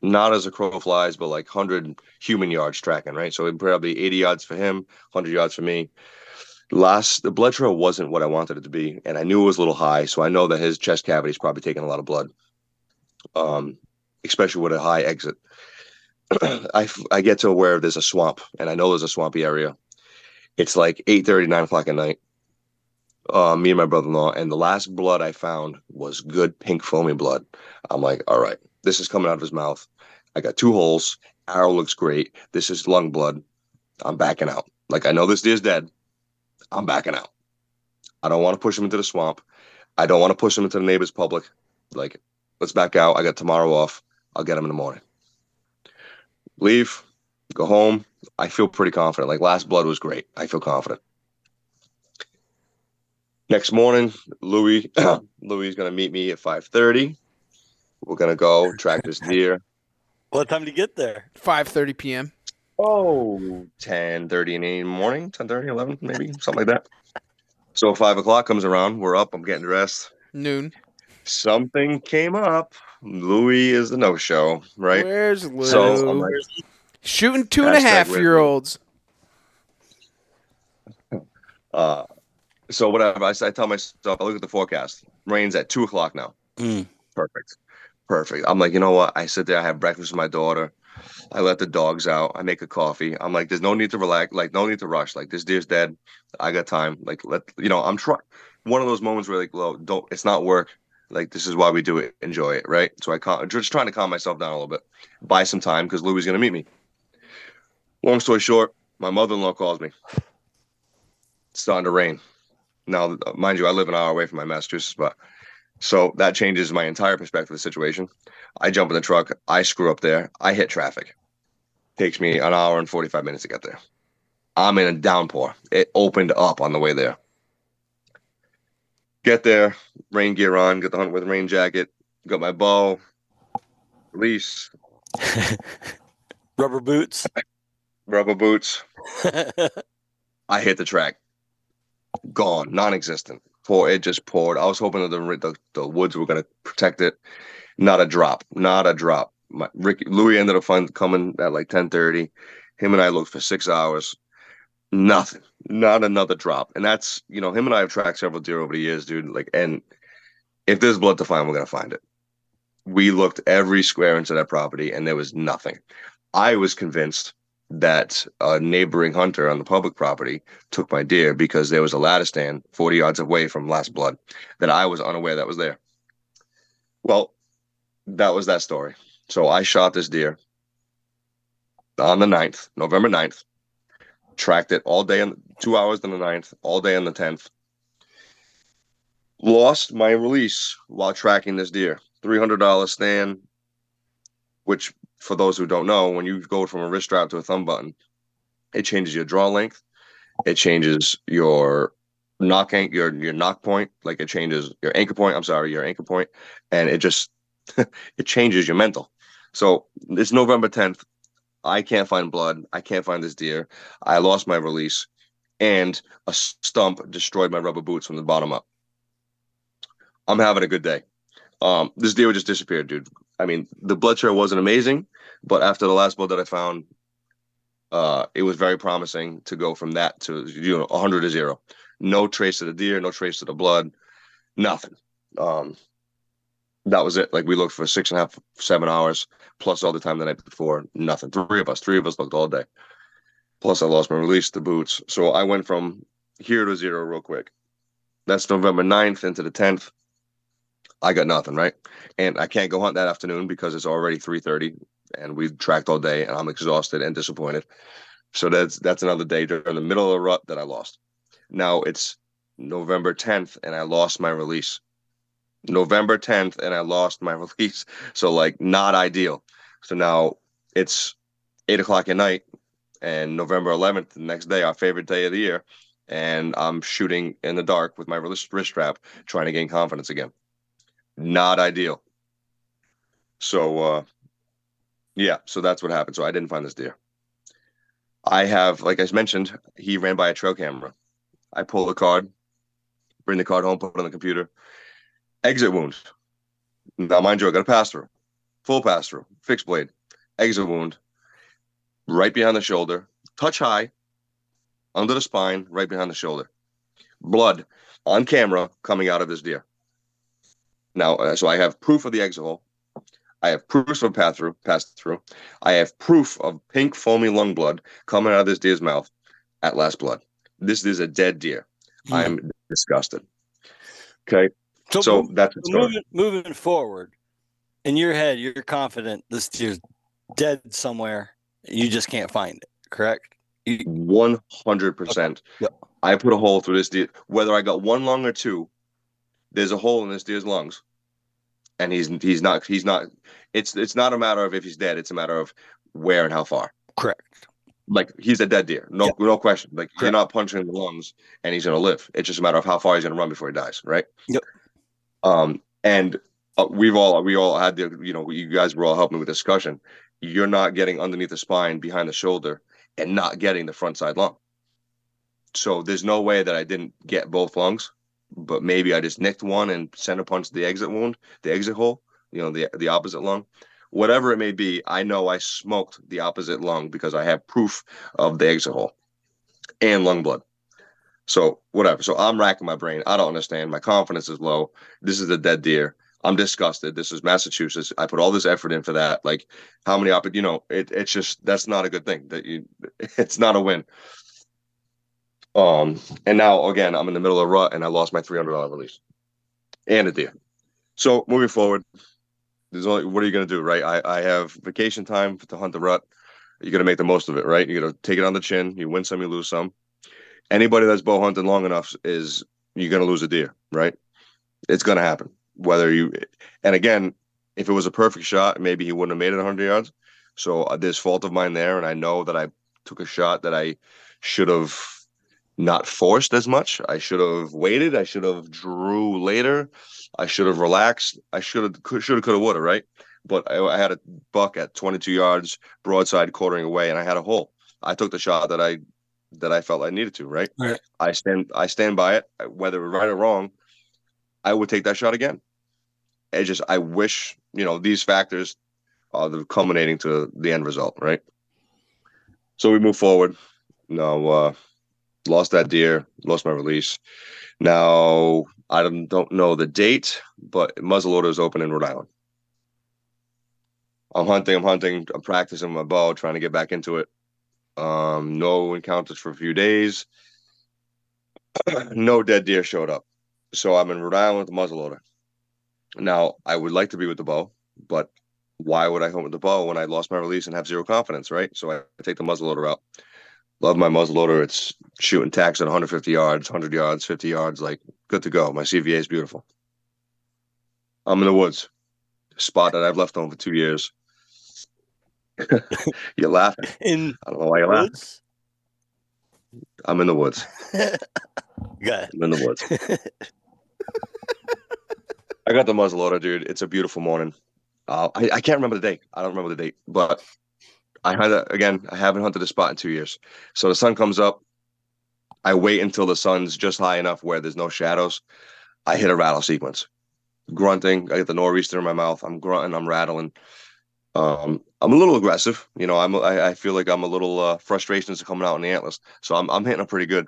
Not as a crow flies, but like 100 human yards tracking, right? So probably 80 yards for him, 100 yards for me. Last, the blood trail wasn't what I wanted it to be, and I knew it was a little high, so I know that his chest cavity is probably taking a lot of blood, um, especially with a high exit. I, I get to where there's a swamp, and I know there's a swampy area. It's like 8 30, 9 o'clock at night. Uh, me and my brother in law, and the last blood I found was good pink foamy blood. I'm like, all right, this is coming out of his mouth. I got two holes. Arrow looks great. This is lung blood. I'm backing out. Like, I know this deer's dead. I'm backing out. I don't want to push him into the swamp. I don't want to push him into the neighbor's public. Like, let's back out. I got tomorrow off. I'll get him in the morning. Leave, go home. I feel pretty confident. Like last blood was great. I feel confident. Next morning, Louis Louis is gonna meet me at five thirty. We're gonna go track this deer. What time to get there? 5:30 p.m. Oh, 10 30 in the morning, 10 30, 11, maybe something like that. So five o'clock comes around. We're up. I'm getting dressed. Noon. Something came up. Louis is the no show, right? Where's Lou? So I'm like, Shooting two and a half and a Hashtag half Red year olds. uh, so whatever. I tell myself, I look at the forecast. Rain's at two o'clock now. Mm. Perfect. Perfect. I'm like, you know what? I sit there, I have breakfast with my daughter. I let the dogs out. I make a coffee. I'm like, there's no need to relax. Like, no need to rush. Like, this deer's dead. I got time. Like, let you know, I'm trying. One of those moments where like, well, don't. It's not work. Like, this is why we do it. Enjoy it, right? So I can't. Just trying to calm myself down a little bit. Buy some time because Louis gonna meet me. Long story short, my mother-in-law calls me. It's starting to rain. Now, mind you, I live an hour away from my Massachusetts spot. So that changes my entire perspective of the situation. I jump in the truck. I screw up there. I hit traffic. Takes me an hour and 45 minutes to get there. I'm in a downpour. It opened up on the way there. Get there, rain gear on, get the Huntworth rain jacket, got my bow, release, Rubber boots. rubber boots. I hit the track. Gone, non-existent. Pour it just poured. I was hoping that the the, the woods were going to protect it. Not a drop. Not a drop. My, Ricky Louis ended up coming at like ten thirty. Him and I looked for six hours. Nothing. Not another drop. And that's you know him and I have tracked several deer over the years, dude. Like, and if there's blood to find, we're gonna find it. We looked every square inch of that property, and there was nothing. I was convinced that a neighboring hunter on the public property took my deer because there was a ladder stand 40 yards away from last blood that I was unaware that was there. Well, that was that story. So I shot this deer on the 9th, November 9th, tracked it all day on two hours on the 9th, all day on the 10th. Lost my release while tracking this deer. $300 stand, which for those who don't know, when you go from a wrist strap to a thumb button, it changes your draw length, it changes your nock your your nock point, like it changes your anchor point. I'm sorry, your anchor point, and it just it changes your mental. So it's November 10th. I can't find blood. I can't find this deer. I lost my release, and a stump destroyed my rubber boots from the bottom up. I'm having a good day. Um, this deer just disappeared, dude. I mean, the blood trail wasn't amazing, but after the last blood that I found, uh, it was very promising to go from that to you know 100 to zero. No trace of the deer, no trace of the blood, nothing. Um, that was it. Like we looked for six and a half, seven hours, plus all the time the night before, nothing. Three of us, three of us looked all day. Plus, I lost my release, the boots. So I went from here to zero real quick. That's November 9th into the 10th. I got nothing, right? And I can't go hunt that afternoon because it's already 3:30 and we've tracked all day and I'm exhausted and disappointed. So that's that's another day during the middle of the rut that I lost. Now it's November 10th and I lost my release. November 10th and I lost my release. So like not ideal. So now it's eight o'clock at night and November 11th, the next day, our favorite day of the year. And I'm shooting in the dark with my wrist, wrist strap, trying to gain confidence again. Not ideal. So uh Yeah, so that's what happened. So I didn't find this deer. I have, like I mentioned, he ran by a trail camera. I pull the card, bring the card home, put it on the computer. Exit wound. Now, mind you, I got a pass through, full pass through, fixed blade, exit wound, right behind the shoulder, touch high, under the spine, right behind the shoulder. Blood on camera coming out of this deer. Now, uh, so I have proof of the exit hole. I have proof of pass through, pass through. I have proof of pink foamy lung blood coming out of this deer's mouth at last blood. This is a dead deer. Hmm. I'm disgusted. Okay, So, so that's moving, moving forward, in your head, you're confident this deer's dead somewhere. You just can't find it, correct? One hundred percent. I put a hole through this deer. Whether I got one lung or two, there's a hole in this deer's lungs, and he's he's not he's not. It's it's not a matter of if he's dead. It's a matter of where and how far. correct. Like he's a dead deer, no Yep. no question. Like you're not punching the lungs, and he's gonna live. It's just a matter of how far he's gonna run before he dies, right? Yep. Um, and uh, we've all we all had the you know you guys were all helping with discussion. You're not getting underneath the spine, behind the shoulder, and not getting the front side lung. So there's no way that I didn't get both lungs, but maybe I just nicked one and center punched the exit wound, the exit hole, you know, the the opposite lung. Whatever it may be, I know I smoked the opposite lung because I have proof of the exit hole and lung blood. So whatever. So I'm racking my brain. I don't understand. My confidence is low. This is a dead deer. I'm disgusted. This is Massachusetts. I put all this effort in for that. Like how many op you know, it, it's just that's not a good thing. That you it's not a win. Um, and now again, I'm in the middle of a rut and I lost my three hundred dollar release and a deer. So moving forward, there's only what are you gonna do, right? I, I have vacation time to hunt the rut. You're gonna make the most of it, right? You're gonna take it on the chin. You win some, you lose some. Anybody that's bow hunting long enough is you're gonna lose a deer, right? It's gonna happen. Whether you and again, if it was a perfect shot, maybe he wouldn't have made it 100 yards. So uh, there's fault of mine there, and I know that I took a shot that I should have not forced as much. I should have waited. I should have drew later. I should have relaxed. I should have, could, should have, could have, would have, right? But I, I had a buck at 22 yards, broadside, quartering away, and I had a hole. I took the shot that I that I felt I needed to, right? Right. I stand I stand by it, whether right or wrong. I would take that shot again. It just I wish you know these factors are the culminating to the end result, right? So we move forward. No, uh, lost that deer, lost my release. Now I don't, know the date, but muzzleloader is open in Rhode Island. I'm hunting, I'm hunting, I'm practicing my bow, trying to get back into it. Um, no encounters for a few days. no dead deer showed up. So I'm in Rhode Island with the muzzleloader. Now I would like to be with the bow, but why would I hunt with the bow when I lost my release and have zero confidence, right? So I take the muzzleloader out. Love my muzzleloader. It's shooting tacks at 150 yards, 100 yards, 50 yards, like good to go. My CVA is beautiful. I'm in the woods, spot that I've left on for two years. you're laughing. In I don't know why you're laughing. woods? I'm in the woods. Good. I'm in the woods. I got the muzzleloader, dude. It's a beautiful morning. Uh, I, I can't remember the date. I don't remember the date, but I had a, again. I haven't hunted a spot in two years. So the sun comes up. I wait until the sun's just high enough where there's no shadows. I hit a rattle sequence, grunting. I get the nor'easter in my mouth. I'm grunting. I'm rattling. Um, I'm a little aggressive. You know, I'm. I, I feel like I'm a little uh, frustrations are coming out in the antlers. So I'm. I'm hitting them pretty good.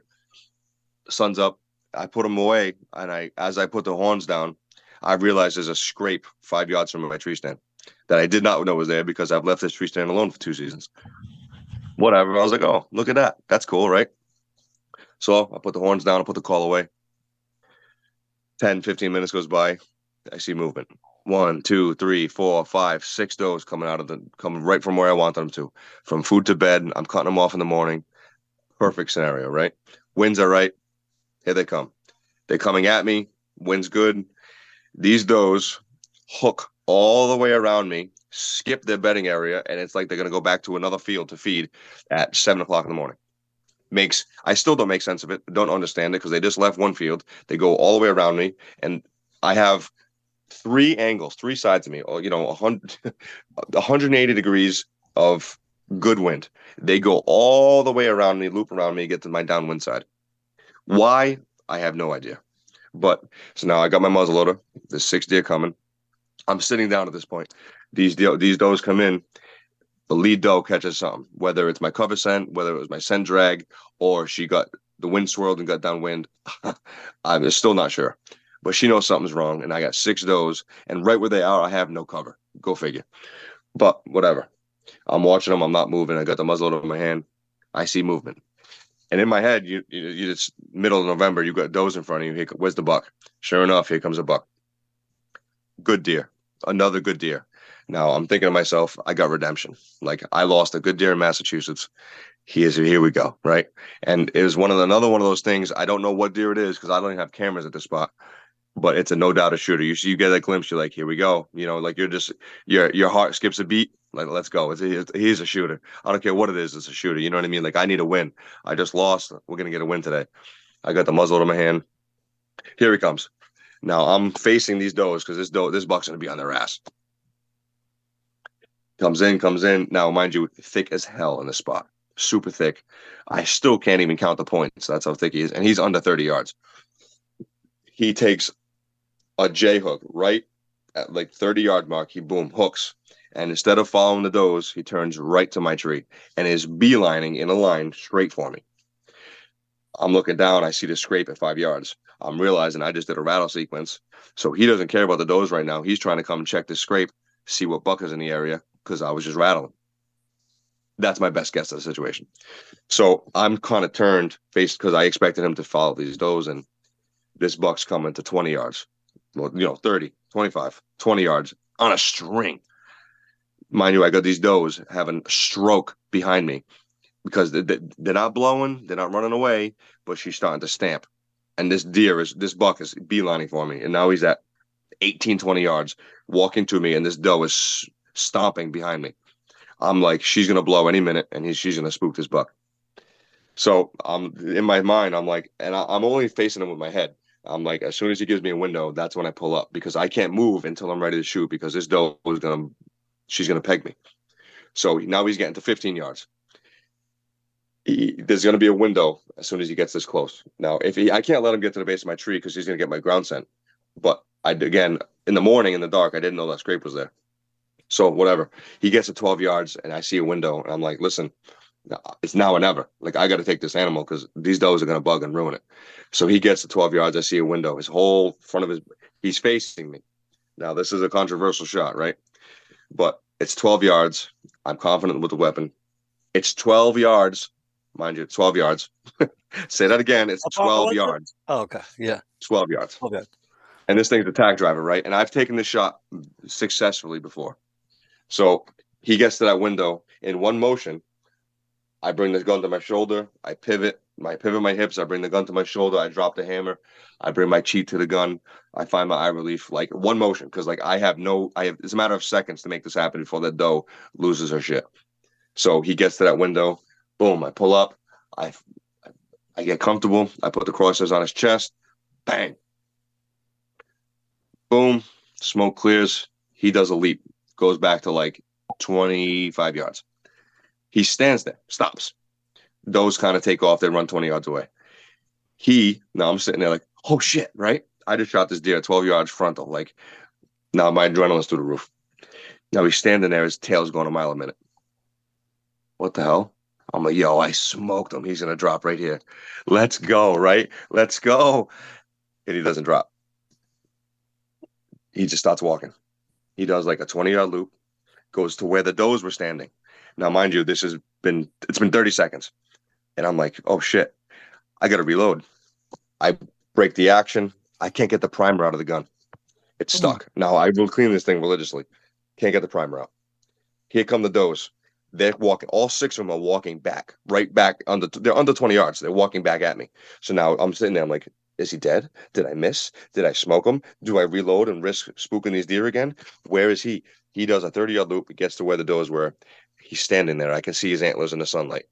Sun's up. I put them away, and I as I put the horns down, I realize there's a scrape five yards from my tree stand that I did not know was there because I've left this tree stand alone for two seasons. Whatever. I was like, oh, look at that. That's cool, right? So I put the horns down, I put the call away. 10, 15 minutes goes by. I see movement. One, two, three, four, five, six does coming out of the coming right from where I want them to. From food to bed. I'm cutting them off in the morning. Perfect scenario, right? Winds are right. Here they come. They're coming at me. Wind's good. These does hook all the way around me, skip their bedding area, and it's like they're gonna go back to another field to feed at seven o'clock in the morning. Makes I still don't make sense of it. Don't understand it because they just left one field. They go all the way around me, and I have three angles, three sides of me, you know, 100, 180 degrees of good wind. They go all the way around me, loop around me, get to my downwind side. Why? I have no idea. But so now I got my muzzle loader. There's six deer coming. I'm sitting down at this point. These these does come in. The lead doe catches something, whether it's my cover scent, whether it was my scent drag, or she got the wind swirled and got downwind. I'm still not sure, but she knows something's wrong. And I got six does, and right where they are, I have no cover. Go figure. But whatever. I'm watching them. I'm not moving. I got the muzzle in my hand. I see movement. And in my head, you, you, you it's middle of November. You got does in front of you. Here, where's the buck? Sure enough, here comes a buck. Good deer. Another good deer. Now I'm thinking to myself, I got redemption. Like I lost a good deer in Massachusetts. He is here we go, right? And it was one of the, another one of those things. I don't know what deer it is because I don't even have cameras at the spot but it's a no doubt a shooter. You see, you get that glimpse, you're like, here we go. You know, like you're just your your heart skips a beat. Like, let's go. It's, it's, he's a shooter. I don't care what it is. It's a shooter. You know what I mean? Like, I need a win. I just lost. We're gonna get a win today. I got the muzzle in my hand. Here he comes. Now I'm facing these does because this doe, this buck's gonna be on their ass. Comes in, comes in. Now, mind you, thick as hell in the spot, super thick. I still can't even count the points. That's how thick he is, and he's under 30 yards. He takes a J hook right at like 30 yard mark. He boom hooks. And instead of following the does, he turns right to my tree and is beelining in a line straight for me. I'm looking down. I see the scrape at five yards. I'm realizing I just did a rattle sequence. So he doesn't care about the does right now. He's trying to come check the scrape, see what buck is in the area because I was just rattling. That's my best guess of the situation. So I'm kind of turned faced because I expected him to follow these does, and this buck's coming to 20 yards well, you know, 30, 25, 20 yards on a string. Mind you, I got these does having a stroke behind me because they're not blowing, they're not running away, but she's starting to stamp. And this deer is, this buck is beelining for me. And now he's at 18, 20 yards walking to me, and this doe is stomping behind me. I'm like, she's to blow any minute, and he's, she's to spook this buck. So I'm in my mind, I'm like, and I, I'm only facing him with my head. I'm like, as soon as he gives me a window, that's when I pull up because I can't move until I'm ready to shoot because this doe is gonna, she's gonna peg me. So now he's getting to 15 yards. He, there's gonna be a window as soon as he gets this close. Now, if he, I can't let him get to the base of my tree because he's gonna get my ground scent. But I again in the morning in the dark, I didn't know that scrape was there. So whatever. He gets to 12 yards and I see a window and I'm like, listen, it's now or never. Like I got to take this animal because these does are going to bug and ruin it. So he gets to 12 yards. I see a window. His whole front of his, he's facing me. Now this is a controversial shot, right? But it's 12 yards. I'm confident with the weapon. It's 12 yards, mind you, 12 yards. Say that again. It's 12 yards. Oh, okay. Yeah. 12 yards. Okay. And this thing's a tack driver, right? And I've taken this shot successfully before. So he gets to that window in one motion I bring the gun to my shoulder. I pivot. My pivot my hips. I bring the gun to my shoulder. I drop the hammer. I bring my cheek to the gun. I find my eye relief like one motion because like I have no. I have. It's a matter of seconds to make this happen before that doe loses her shit. So he gets to that window. Boom! I pull up. I I get comfortable. I put the crosshairs on his chest. Bang. Boom. Smoke clears. He does a leap. Goes back to like 25 yards. He stands there, stops. Those kind of take off. They run 20 yards away. He, now I'm sitting there like, oh shit, right? I just shot this deer 12 yards frontal. Like, now my adrenaline's through the roof. Now he's standing there, his tail's going a mile a minute. What the hell? I'm like, yo, I smoked him. He's gonna drop right here. Let's go, right? Let's go. And he doesn't drop. He just starts walking. He does like a 20 yard loop, goes to where the does were standing. Now, mind you, this has been it's been 30 seconds. And I'm like, oh shit, I gotta reload. I break the action. I can't get the primer out of the gun. It's hmm. stuck. Mm. Now I will clean this thing religiously. Can't get the primer out. Here come the does. They're walking. All six of them are walking back, right back under. They're under 20 yards. They're walking back at me. So now I'm sitting there. I'm like, is he dead? Did I miss? Did I smoke him? Do I reload and risk spooking these deer again? Where is he? He does a 30 yard loop. He gets to where the does were. He's standing there. I can see his antlers in the sunlight,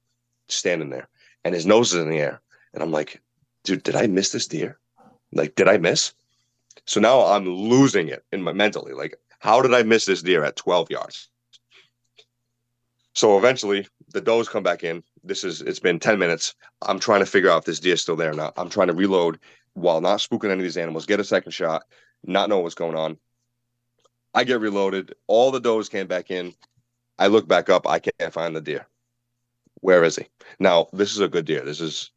standing there, and his nose is in the air. And I'm like, dude, did I miss this deer? Like, did I miss? So now I'm losing it in my mentally. Like, how did I miss this deer at 12 yards? So eventually the does come back in. This is it's been 10 minutes. I'm trying to figure out if this deer is still there or not. I'm trying to reload while not spooking any of these animals, get a second shot, not know what's going on. I get reloaded. All the does came back in. I look back up. I can't find the deer. Where is he? Now, this is a good deer. This is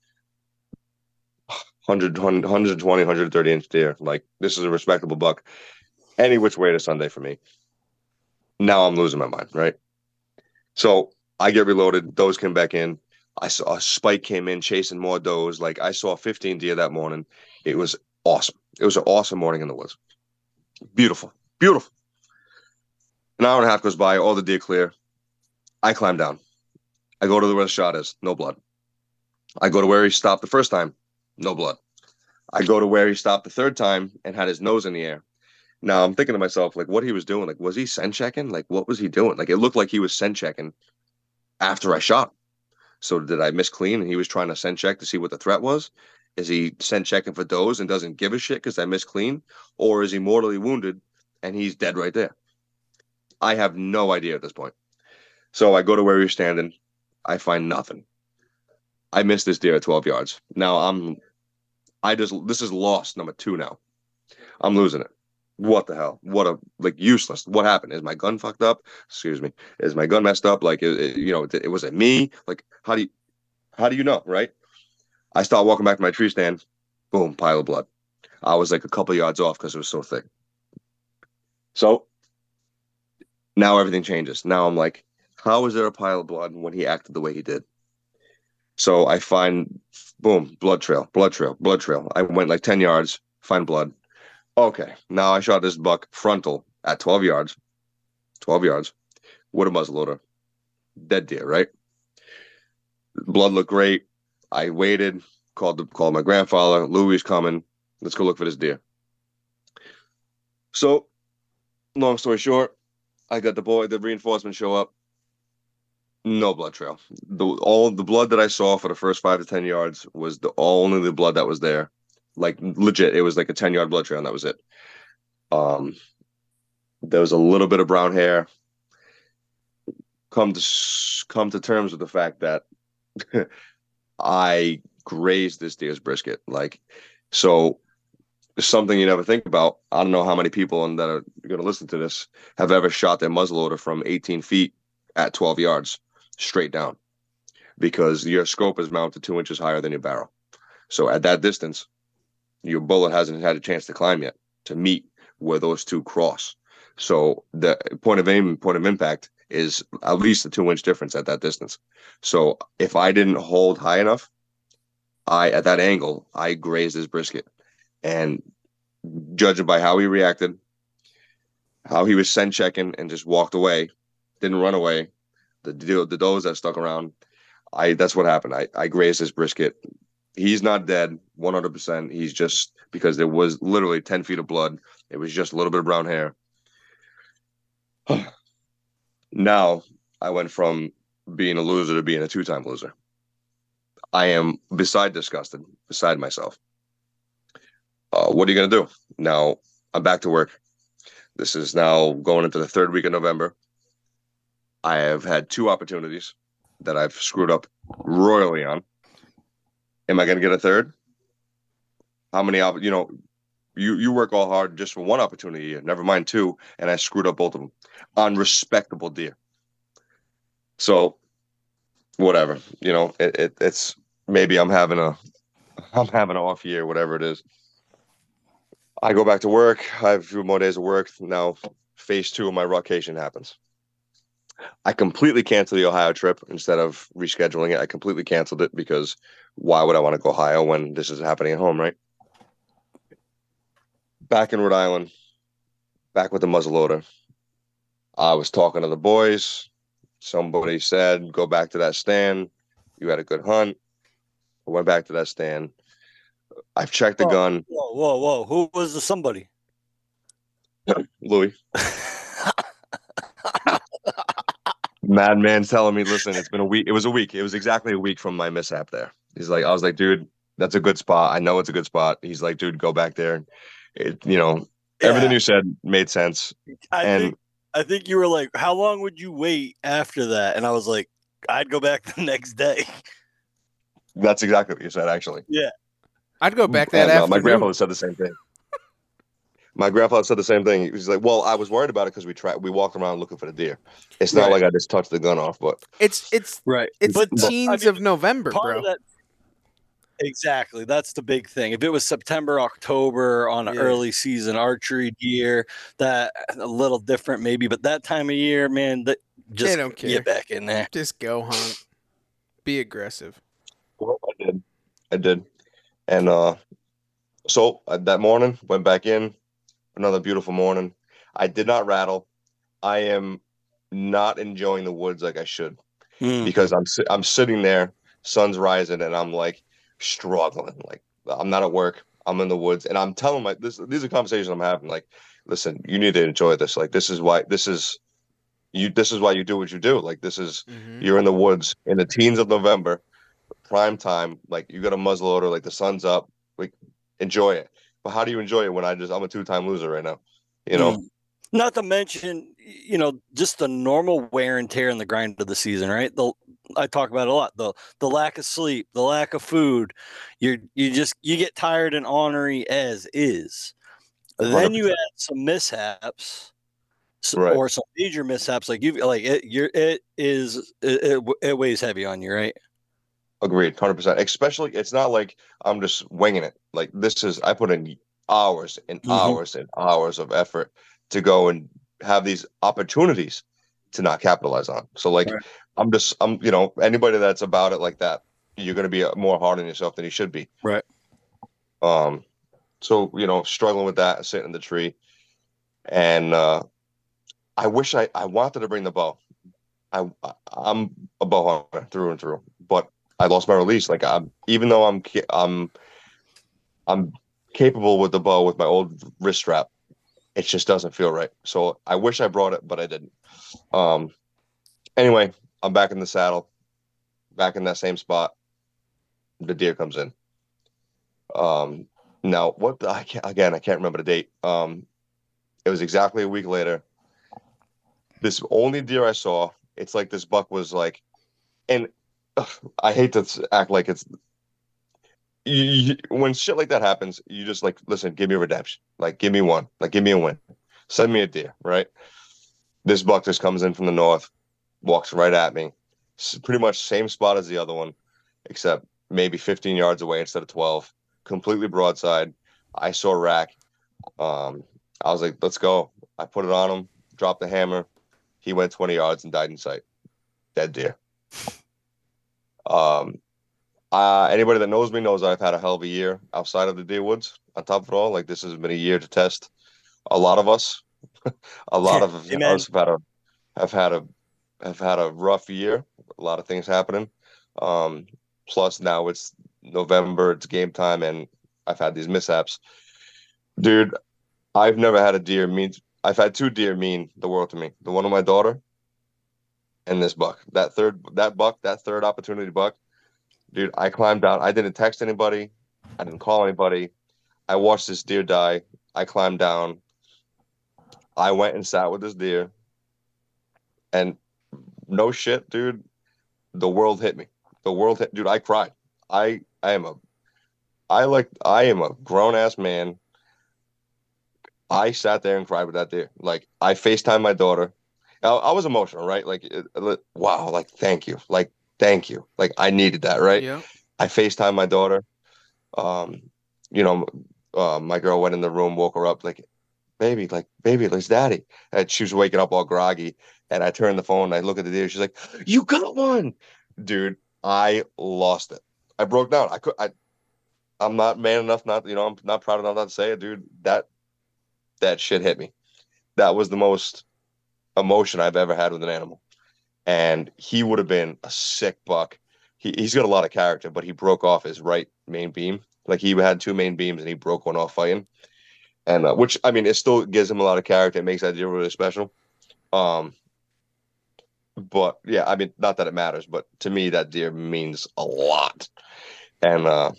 100, 120, 130 inch deer. Like, this is a respectable buck. Any which way to Sunday for me. Now I'm losing my mind, right? So I get reloaded. Those come back in. I saw a spike came in chasing more does. Like I saw 15 deer that morning. It was awesome. It was an awesome morning in the woods. Beautiful, beautiful. An hour and a half goes by. All the deer clear. I climb down. I go to where the shot is. No blood. I go to where he stopped the first time. No blood. I go to where he stopped the third time and had his nose in the air. Now I'm thinking to myself, like, what he was doing. Like, was he scent checking? Like, what was he doing? Like, it looked like he was scent checking after I shot. So did I miss clean and he was trying to scent check to see what the threat was? Is he scent checking for those and doesn't give a shit because I miss clean? Or is he mortally wounded and he's dead right there? I have no idea at this point. So I go to where he's standing. I find nothing. I missed this deer at 12 yards. Now I'm, I just, this is lost number two now. I'm losing it. What the hell? What a, like, useless. What happened? Is my gun fucked up? Excuse me. Is my gun messed up? Like, it, it, you know, it, it was it me? Like, how do you, how do you know? Right. I start walking back to my tree stand. Boom, pile of blood. I was like a couple yards off because it was so thick. So now everything changes. Now I'm like, how is there a pile of blood when he acted the way he did? So I find, boom, blood trail, blood trail, blood trail. I went like 10 yards, find blood. Okay, now I shot this buck frontal at 12 yards, 12 yards with a muzzleloader. Dead deer, right? Blood looked great. I waited, called the, called my grandfather. Louis coming. Let's go look for this deer. So, long story short, I got the boy, the reinforcement show up. No blood trail. The all the blood that I saw for the first five to ten yards was the only the blood that was there. Like legit, it was like a ten yard blood trail, and that was it. Um, there was a little bit of brown hair. Come to come to terms with the fact that I grazed this deer's brisket. Like, so something you never think about. I don't know how many people and that are going to listen to this have ever shot their muzzleloader from 18 feet at 12 yards straight down because your scope is mounted two inches higher than your barrel. So at that distance, your bullet hasn't had a chance to climb yet to meet where those two cross. So the point of aim, and point of impact is at least a two inch difference at that distance. So if I didn't hold high enough, I at that angle, I grazed his brisket. And judging by how he reacted, how he was scent checking and just walked away, didn't run away, the the does that stuck around, I that's what happened. I I grazed his brisket. He's not dead, one hundred percent. He's just because there was literally ten feet of blood. It was just a little bit of brown hair. now I went from being a loser to being a two-time loser. I am beside disgusted, beside myself. Uh, what are you going to do? Now I'm back to work. This is now going into the third week of November. I have had two opportunities that I've screwed up royally on. Am I going to get a third? How many, you know, you you work all hard just for one opportunity, a year. never mind two, and I screwed up both of them on respectable deer. So, whatever, you know, it, it, it's maybe I'm having a I'm having an off year, whatever it is. I go back to work. I have a few more days of work. Now, phase two of my rotation happens. I completely canceled the Ohio trip instead of rescheduling it. I completely canceled it because why would I want to go Ohio when this is happening at home, right? Back in Rhode Island, back with the muzzleloader. I was talking to the boys. Somebody said, go back to that stand. You had a good hunt. I went back to that stand. I've checked the whoa, gun. Whoa, whoa, whoa! Who was the somebody? Louis. Madman's telling me, listen, it's been a week. It was a week. It was exactly a week from my mishap there. He's like, I was like, dude, that's a good spot. I know it's a good spot. He's like, dude, go back there. it, you know, everything you said made sense. I and- think I think you were like, how long would you wait after that? And I was like, I'd go back the next day. That's exactly what you said, actually. Yeah. I'd go back that And, uh, afternoon. my grandfather said the same thing. My grandfather said the same thing. He was like, "Well, I was worried about it because we tried. We walked around looking for the deer. It's not Right. like I just touched the gun off, but It's it's Right. it's But- the but, I teens mean, of November, bro. of that exactly that's the big thing if it was september october on an Yeah. early season archery deer that a little different maybe but that time of year man that just don't care. get back in there Just go hunt. Be aggressive. well, I did. I did. And uh, so uh, that morning, went back in. Another beautiful morning. I did not rattle. I am not enjoying the woods like I should Mm. because I'm I'm sitting there, sun's rising, and I'm like struggling. Like I'm not at work. I'm in the woods, and I'm telling my this. These are conversations I'm having. Like, listen, you need to enjoy this. Like, this is why this is you. This is why you do what you do. Like, this is Mhm. you're in the woods in the teens of November, prime time. Like you got a muzzle muzzleloader, like the sun's up. Like enjoy it. But how do you enjoy it when I just I'm a two time loser right now? You know, Mm. not to mention you know just the normal wear and tear in the grind of the season right the i talk about it a lot the the lack of sleep the lack of food You're you just you get tired and ornery as is then you 100%. add some mishaps Right. or some major mishaps like you like it you're it is it, it, it weighs heavy on you right agreed, hundred percent. Especially, it's not like I'm just winging it. Like this is I put in hours and Mhm. hours and hours of effort to go and have these opportunities to not capitalize on. So like Right. I'm just I'm you know anybody that's about it like that, you're gonna be uh, more hard on yourself than you should be. Right. Um, so you know, struggling with that, sitting in the tree, and uh, I wish I I wanted to bring the bow. I I- I'm a bow hunter through and through, but I lost my release. Like I'm even though I'm I'm I'm capable with the bow with my old wrist strap, it just doesn't feel right. So I wish I brought it, but I didn't. Um. Anyway, I'm back in the saddle, back in that same spot. The deer comes in. Um. Now, what the, I can't again? I can't remember the date. Um. It was exactly a week later. This only deer I saw. It's like this buck was like, and I hate to act like it's. You, you- when shit like that happens, you just like listen. Give me a redemption. Like, give me one. Like, give me a win. Send me a deer. Right. This buck just comes in from the north, walks right at me. Pretty much same spot as the other one, except maybe 15 yards away instead of 12. Completely broadside. I saw rack. Um, I was like, let's go. I put it on him, dropped the hammer. He went 20 yards and died in sight. Dead deer. Um, uh, anybody that knows me knows I've had a hell of a year outside of the deer woods. On top of it all, like this has been a year to test a lot of us. a lot of us have had a have had a have had a rough year. A lot of things happening. Um, plus now it's November, it's game time, and I've had these mishaps. Dude, I've never had a deer mean. I've had two deer mean the world to me. The one of my daughter, and this buck. That third, that buck, that third opportunity buck. Dude, I climbed down. I didn't text anybody. I didn't call anybody. I watched this deer die. I climbed down. I went and sat with this deer. And no shit, dude. The world hit me. The world hit, dude. I cried. I I am a, I like I am a grown ass man. I sat there and cried with that deer. Like I Facetime my daughter. I, I was emotional, right? Like, it, it- wow, like thank you, like thank you, like I needed that, right? Yeah. I Facetime my daughter. Um, you know, uh, my girl went in the room, woke her up, like, baby, like, baby, it's daddy. And she was waking up all groggy. And I turned the phone and I look at the deer. She's like, You got one. Dude, I lost it. I broke down. I could I I'm not man enough, not you know, I'm not proud enough not to say it, dude. That that shit hit me. That was the most emotion I've ever had with an animal. And he would have been a sick buck he, he's got a lot of character, but he broke off his right main beam. Like he had two main beams and he broke one off fighting. And uh, which I mean, it still gives him a lot of character. It makes that deer really special. Um, but yeah, I mean, not that it matters, but to me, that deer means a lot. And uh,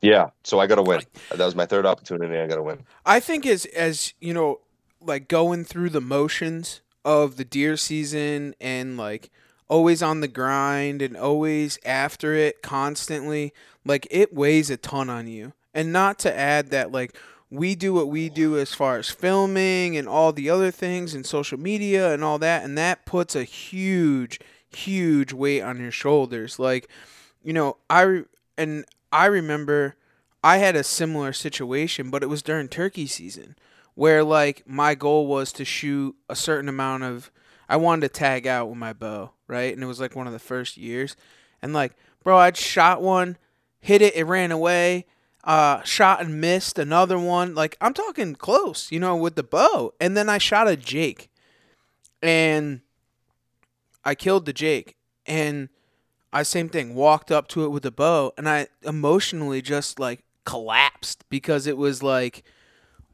Yeah, so I got to win. That was my third opportunity. I got to win. I think as as you know, like going through the motions of the deer season and like always on the grind and always after it constantly, like it weighs a ton on you. And not to add that like we do what we do as far as filming and all the other things and social media and all that and that puts a huge huge weight on your shoulders. Like, you know, I and I remember I had a similar situation, but it was during turkey season where like my goal was to shoot a certain amount of I wanted to tag out with my bow, right? And it was like one of the first years. And like, bro, I'd shot one, hit it, it ran away. Uh, shot and missed another one. Like I'm talking close, you know, with the bow. And then I shot a Jake, and I killed the Jake. And I same thing, walked up to it with the bow, and I emotionally just like collapsed because it was like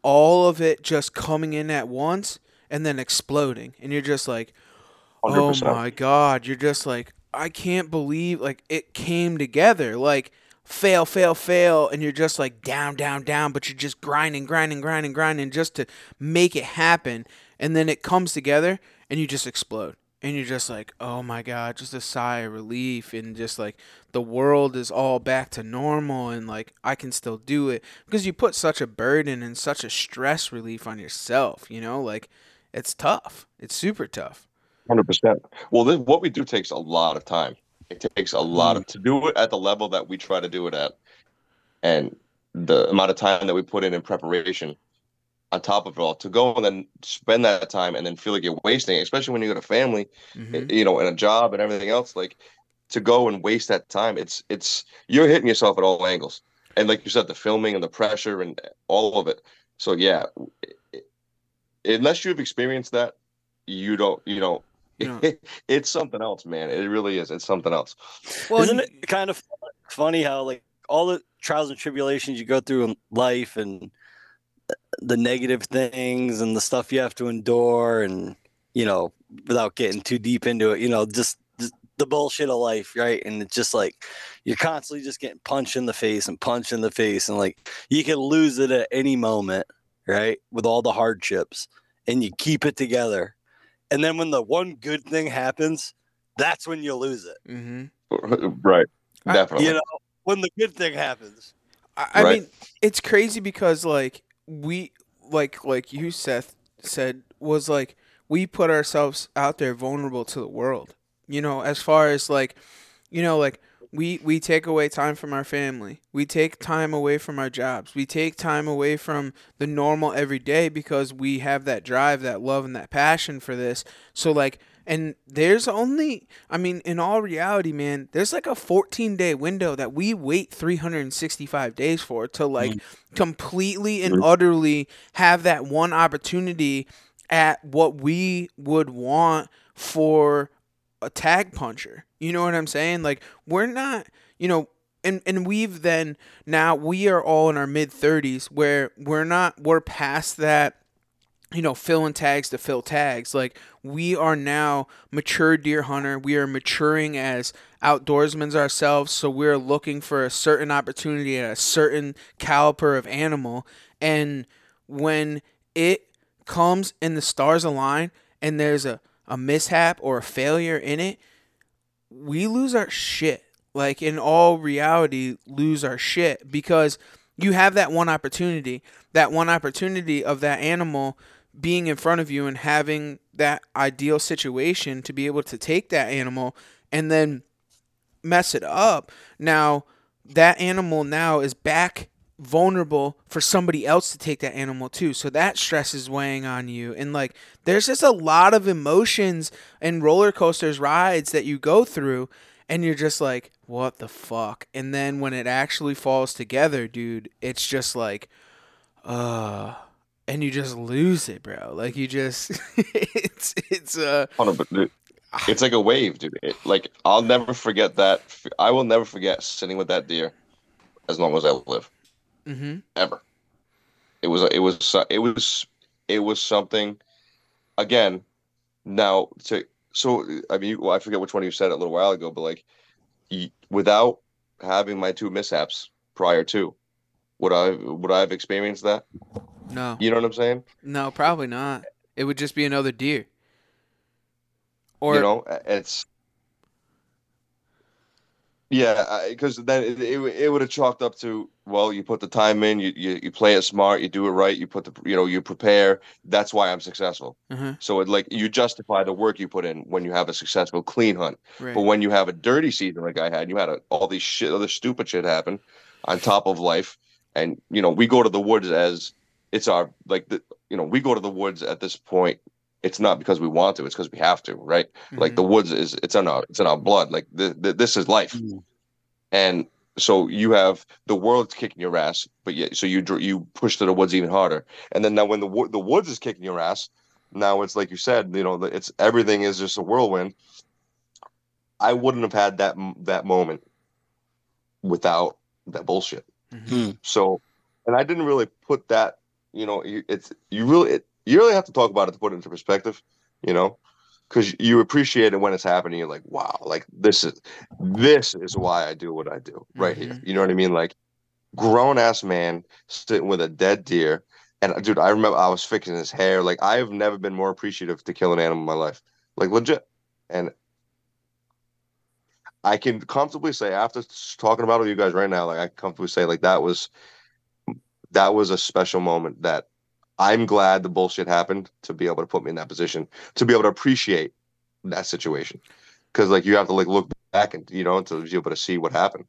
all of it just coming in at once and then exploding, and you're just like, 100%. oh my god, you're just like, I can't believe like it came together, like fail, fail, fail, and you're just like down, down, down, but you're just grinding, grinding, grinding, grinding just to make it happen, and then it comes together and you just explode and you're just like, oh my god, just a sigh of relief, and just like the world is all back to normal, and like I can still do it because you put such a burden and such a stress relief on yourself, you know, like it's tough, it's super tough. Hundred percent. Well, this, what we do takes a lot of time. It takes a lot of to do it at the level that we try to do it at, and the amount of time that we put in in preparation. On top of it all, to go and then spend that time and then feel like you're wasting it, especially when you got a family, Mhm. you know, and a job and everything else. Like to go and waste that time, it's it's you're hitting yourself at all angles. And like you said, the filming and the pressure and all of it. So yeah, it- unless you've experienced that, you don't. You know, No. it's something else, man. It really is. It's something else. Well, Isn't it kind of funny how like all the trials and tribulations you go through in life and the negative things and the stuff you have to endure and you know without getting too deep into it you know just, just the bullshit of life right and it's just like you're constantly just getting punched in the face and punched in the face and like you can lose it at any moment right with all the hardships and you keep it together and then when the one good thing happens that's when you lose it mm-hmm. right. I- Definitely. you know when the good thing happens I, I Right. mean, it's crazy because like we like like you Seth said was like we put ourselves out there vulnerable to the world. You know, as far as like you know like we we take away time from our family. We take time away from our jobs. We take time away from the normal everyday because we have that drive, that love and that passion for this. So like and there's only I mean in all reality, man, there's like a 14 day window that we wait 365 days for to like mm. completely and mm-hmm. utterly have that one opportunity at what we would want for a tag puncher. You know what I'm saying? Like we're not, you know, and and we've then now we are all in our mid 30s where we're not we're past that you know, filling tags to fill tags. Like we are now mature deer hunter. We are maturing as outdoorsmen ourselves. So we're looking for a certain opportunity at a certain caliper of animal. And when it comes and the stars align and there's a, a mishap or a failure in it, we lose our shit. Like in all reality, lose our shit because you have that one opportunity, that one opportunity of that animal being in front of you and having that ideal situation to be able to take that animal and then mess it up. Now, that animal now is back vulnerable for somebody else to take that animal too. So that stress is weighing on you. And like there's just a lot of emotions and roller coasters rides that you go through and you're just like, what the fuck? And then when it actually falls together, dude, it's just like, uh and you just lose it, bro. Like you just it's it's uh Hundred per- dude, It's like a wave, dude. It, like I'll never forget that. I will never forget sitting with that deer as long as I live. hmm Ever. It was. It was. It was. It was something. Again, now to so I mean, well, I forget which one you said a little while ago, but like, without having my two mishaps prior to, Would I would I have experienced that? No, You know what I'm saying? no, probably not. It would just be another deer. Or you know, it's yeah, because then it, it, it would have chalked up to well, you put the time in, you, you you play it smart, you do it right, you put the you know you prepare. That's why I'm successful. uh So it like you justify the work you put in when you have a successful clean hunt. right. But when you have a dirty season like I had, you had a, all these shit, other stupid shit happen on top of life, and you know we go to the woods as it's our like the you know we go to the woods at this point. It's not because we want to; it's because we have to, right? Like Mhm. the woods is it's in our it's in our blood. Like the, the, this is life, Mm. and so you have the world's kicking your ass, but yet so you you push to the woods even harder, and then now when the wo- the woods is kicking your ass, now it's like you said, you know, it's everything is just a whirlwind. I wouldn't have had that that moment without that bullshit. Mhm. Mm. So, and I didn't really put that, you know, you, it's you really it, you really have to talk about it to put it into perspective, you know, because you appreciate it when it's happening. You're like, wow, like this is this is why I do what I do right here. Mhm. You know what I mean? Like grown ass man sitting with a dead deer. And dude, I remember I was fixing his hair. Like I have never been more appreciative to kill an animal in my life. Like legit. And I can comfortably say after talking about it with you guys right now, like I can comfortably say like that was that was a special moment that I'm glad the bullshit happened to be able to put me in that position to be able to appreciate that situation. Cause like you have to like look back and you know to be able to see what happened.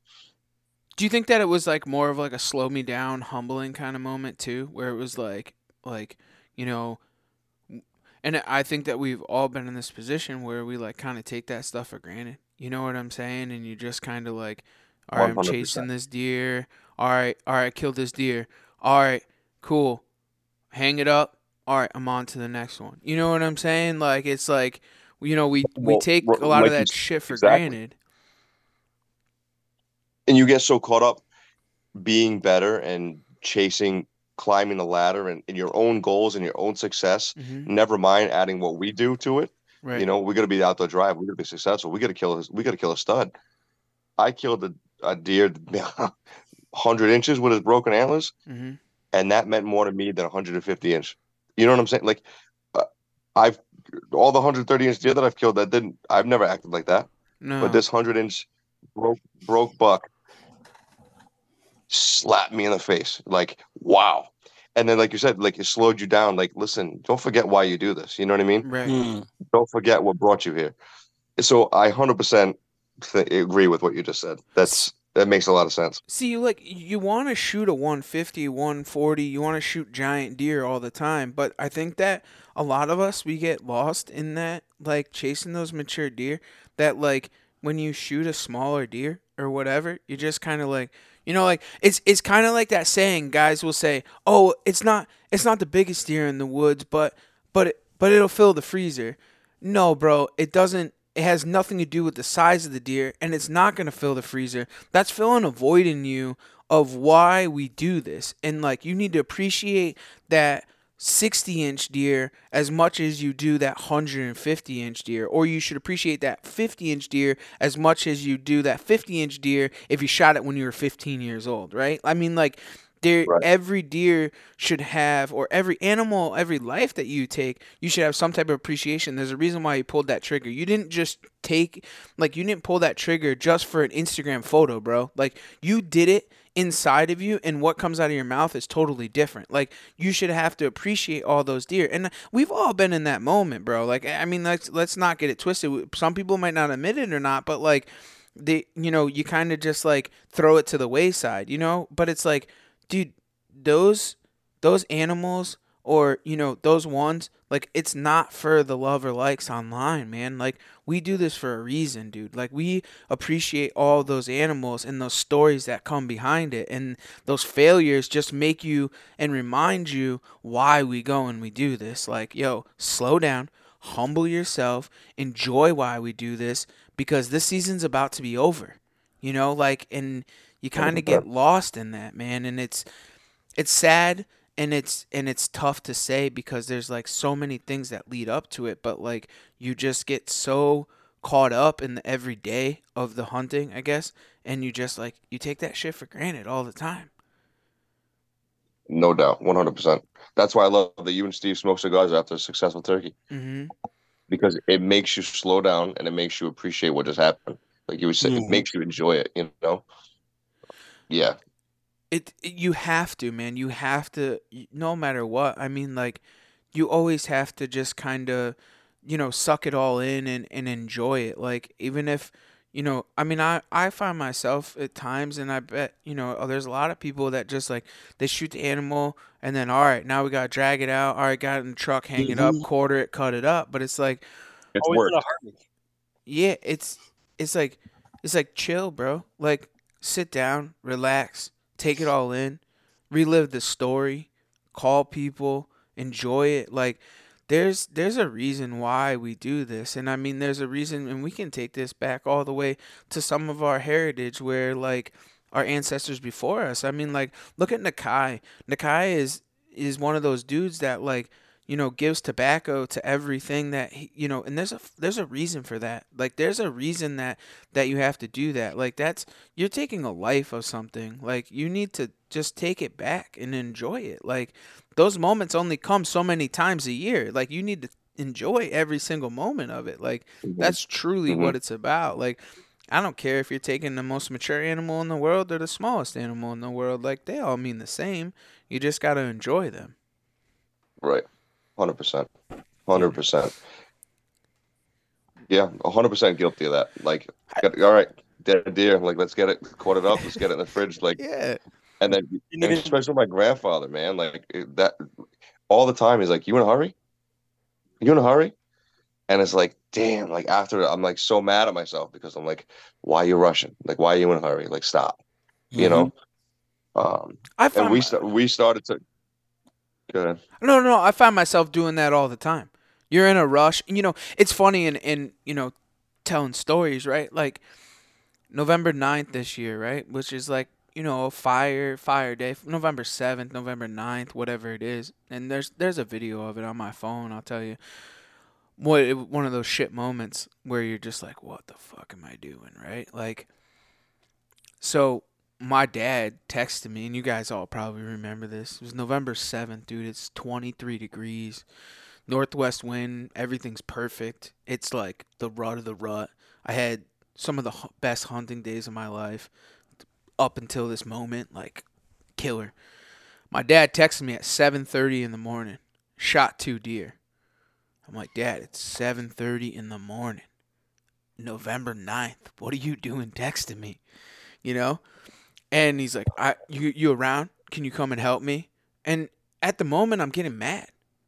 Do you think that it was like more of like a slow me down, humbling kind of moment too, where it was like, like, you know, and I think that we've all been in this position where we like kind of take that stuff for granted. You know what I'm saying? And you just kind of like, all right, I'm chasing this deer. All right, all right, killed this deer. All right, cool. Hang it up. All right, I'm on to the next one. You know what I'm saying? Like it's like, you know, we we Well, take a lot of like you that s- shit for exactly. granted. and you get so caught up being better and chasing climbing the ladder and, and your own goals and your own success hmm never mind adding what we do to it Right. you know we got to be out there drive we got to be successful we got to kill we got to kill a stud i killed a, a deer 100 inches with his broken antlers hmm and that meant more to me than 150 inch. You know what i'm saying? Like uh, i've all the 130 inch deer that i've killed that didn't i've never acted like that. No. but this 100 inch broke broke buck slapped me in the face. Like wow. And then like you said like it slowed you down. Like listen don't forget why you do this. You know what i mean? Right. Mm. don't forget what brought you here. So i 100% th- agree with what you just said. That's that makes a lot of sense See, you like you want to shoot a 150, 140, you want to shoot giant deer all the time, but I think that a lot of us we get lost in that like chasing those mature deer that like when you shoot a smaller deer or whatever, you just kind of like you know like it's it's kind of like that saying guys will say, "Oh, it's not it's not the biggest deer in the woods, but but it, but it'll fill the freezer." No, bro, it doesn't. It has nothing to do with the size of the deer, and it's not going to fill the freezer. That's filling a void in you of why we do this. And, like, you need to appreciate that 60 inch deer as much as you do that 150 inch deer. Or you should appreciate that 50 inch deer as much as you do that 50 inch deer if you shot it when you were 15 years old, right? I mean, like, there Right. every deer should have or every animal every life that you take you should have some type of appreciation. There's a reason why you pulled that trigger. You didn't just take like you didn't pull that trigger just for an instagram photo bro. Like you did it inside of you and what comes out of your mouth is totally different. Like you should have to appreciate all those deer. And we've all been in that moment bro. Like i mean let's let's not get it twisted. Some people might not admit it or not but like they you know you kind of just like throw it to the wayside you know? But it's like dude those those animals or you know those ones like it's not for the love or likes online man. Like we do this for a reason dude. Like we appreciate all those animals and those stories that come behind it. And those failures just make you and remind you why we go and we do this. Like yo slow down humble yourself enjoy why we do this because this season's about to be over you know? Like and you kind of get lost in that man and it's it's sad and it's and it's tough to say because there's like so many things that lead up to it but like you just get so caught up in the everyday of the hunting i guess and you just like you take that shit for granted all the time No doubt, one hundred percent. That's why I love that you and Steve smoke cigars after a successful turkey hmm because it makes you slow down and it makes you appreciate what just happened. Like you were saying, Mhm. it makes you enjoy it. You know. Yeah. it, it you have to man you have to no matter what i mean like you always have to just kind of you know suck it all in and, and enjoy it like even if you know i mean i i find myself at times and i bet you know oh, there's a lot of people that just like they shoot the animal and then all right now we gotta drag it out all right got it in the truck hang it up Mhm. quarter it cut it up but it's like It's Always work. in a hurry. yeah, it's it's like it's like chill, bro. Like sit down, relax, take it all in, relive the story, call people, enjoy it. Like there's there's a reason why we do this. And I mean there's a reason and we can take this back all the way to some of our heritage where like our ancestors before us. I mean like look at Nakai. Nakai is is one of those dudes that like you know gives tobacco to everything that he, you know and there's a there's a reason for that. Like there's a reason that that you have to do that. Like that's you're taking a life of something. Like you need to just take it back and enjoy it. Like those moments only come so many times a year. Like you need to enjoy every single moment of it. Like mm-hmm. that's truly mm-hmm. what it's about. Like I don't care if you're taking the most mature animal in the world or the smallest animal in the world. Like they all mean the same. You just got to enjoy them. Right. Hundred percent. Hundred percent. Yeah, hundred percent guilty of that. Like, got- all right, dead deer. Like, let's get it quartered up. Let's get it in the fridge. Like, Yeah. and then And and even- especially my grandfather, man. Like that all the time. He's like, "You in a hurry? You in a hurry?" And it's like, damn. Like after, I'm like so mad at myself because I'm like, "Why are you rushing? Like, why are you in a hurry? Like, stop." You know. Um, I find and we my- sta- we started to. Go. No, no, I find myself doing that all the time. You're in a rush. and You know, it's funny in, in you know, telling stories, right? Like November 9th this year, right? Which is like, you know, fire fire day, November 7th, November 9th, whatever it is. And there's there's a video of it on my phone, I'll tell you. What one of those shit moments where you're just like, "What the fuck am I doing?" right? Like so my dad texted me, and you guys all probably remember this. It was November 7th, dude. It's 23 degrees, northwest wind. Everything's perfect. It's like the rut of the rut. I had some of the best hunting days of my life up until this moment. Like, killer. My dad texted me at 7:30 in the morning. Shot two deer. I'm like, Dad, it's 7:30 in the morning. November 9th. What are you doing texting me? You know? And he's like, "I you you around? Can you come and help me?" And at the moment, I'm getting mad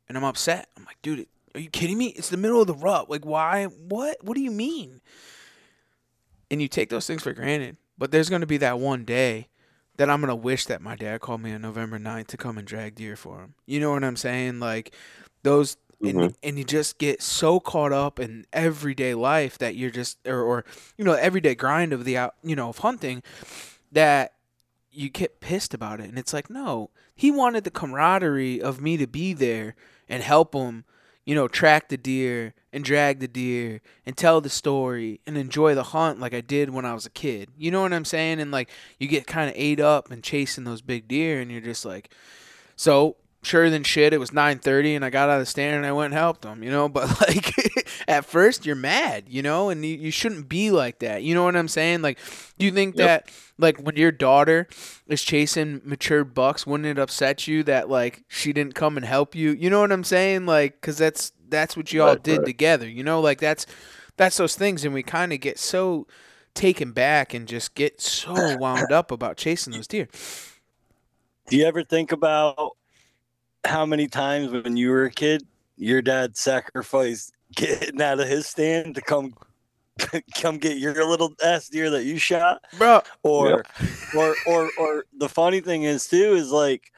and I'm upset. I'm like, "Dude, are you kidding me? It's the middle of the rut. Like, why? What? What do you mean?" And you take those things for granted. But there's gonna be that one day that I'm gonna wish that my dad called me on November 9th to come and drag deer for him. You know what I'm saying? Like those and, Mhm. and you just get so caught up in everyday life that you're just or, or you know everyday grind of the out you know of hunting that you get pissed about it. And it's like no he wanted the camaraderie of me to be there and help him you know track the deer and drag the deer and tell the story and enjoy the hunt like I did when I was a kid. You know what I'm saying? And like you get kind of ate up and chasing those big deer and you're just like so sure than shit it was 9:30 and I got out of the stand and I went and helped them you know? But like at first you're mad you know? And you, you shouldn't be like that you know what I'm saying? Like do you think Yep. that like when your daughter is chasing mature bucks wouldn't it upset you that like she didn't come and help you? You know what I'm saying? Like cuz that's that's what you all Right, did right. together you know? Like that's that's those things and we kind of get so taken back and just get so wound up about chasing those deer. Do you ever think about how many times when you were a kid, your dad sacrificed getting out of his stand to come come get your little ass deer that you shot? bro Or or or or the funny thing is too is like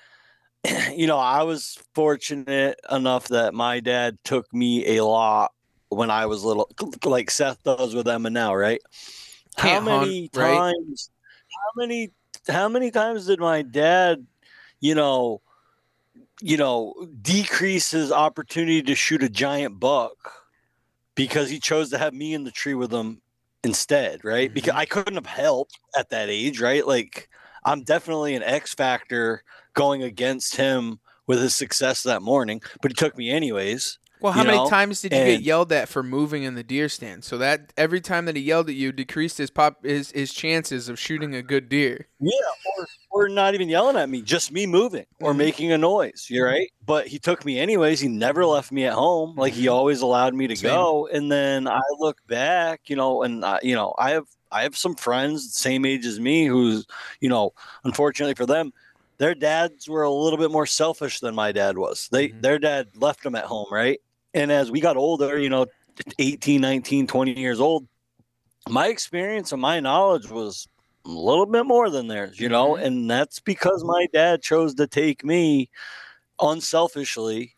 you know, I was fortunate enough that my dad took me a lot when I was little like Seth does with Emma now, right? how Can't hunt, many right? times how many how many times did my dad you know you know decrease his opportunity to shoot a giant buck because he chose to have me in the tree with him instead right because Mhm. i couldn't have helped at that age right like I'm definitely an X factor going against him with his success that morning, but he took me anyways. Well, how you many know, times did you get yelled at for moving in the deer stand? So that every time that he yelled at you decreased his pop his, his chances of shooting a good deer. Yeah, or or not even yelling at me, just me moving or Mhm. making a noise. You're right. But he took me anyways. He never left me at home. Like he always allowed me to Same. go. And then I look back, you know, and I, you know, I have I have some friends the same age as me who's, you know, unfortunately for them, their dads were a little bit more selfish than my dad was. They Mhm. their dad left them at home, right? And as we got older, you know, 18, 19, 20 years old, my experience and my knowledge was a little bit more than theirs, you know, Mhm. and that's because my dad chose to take me unselfishly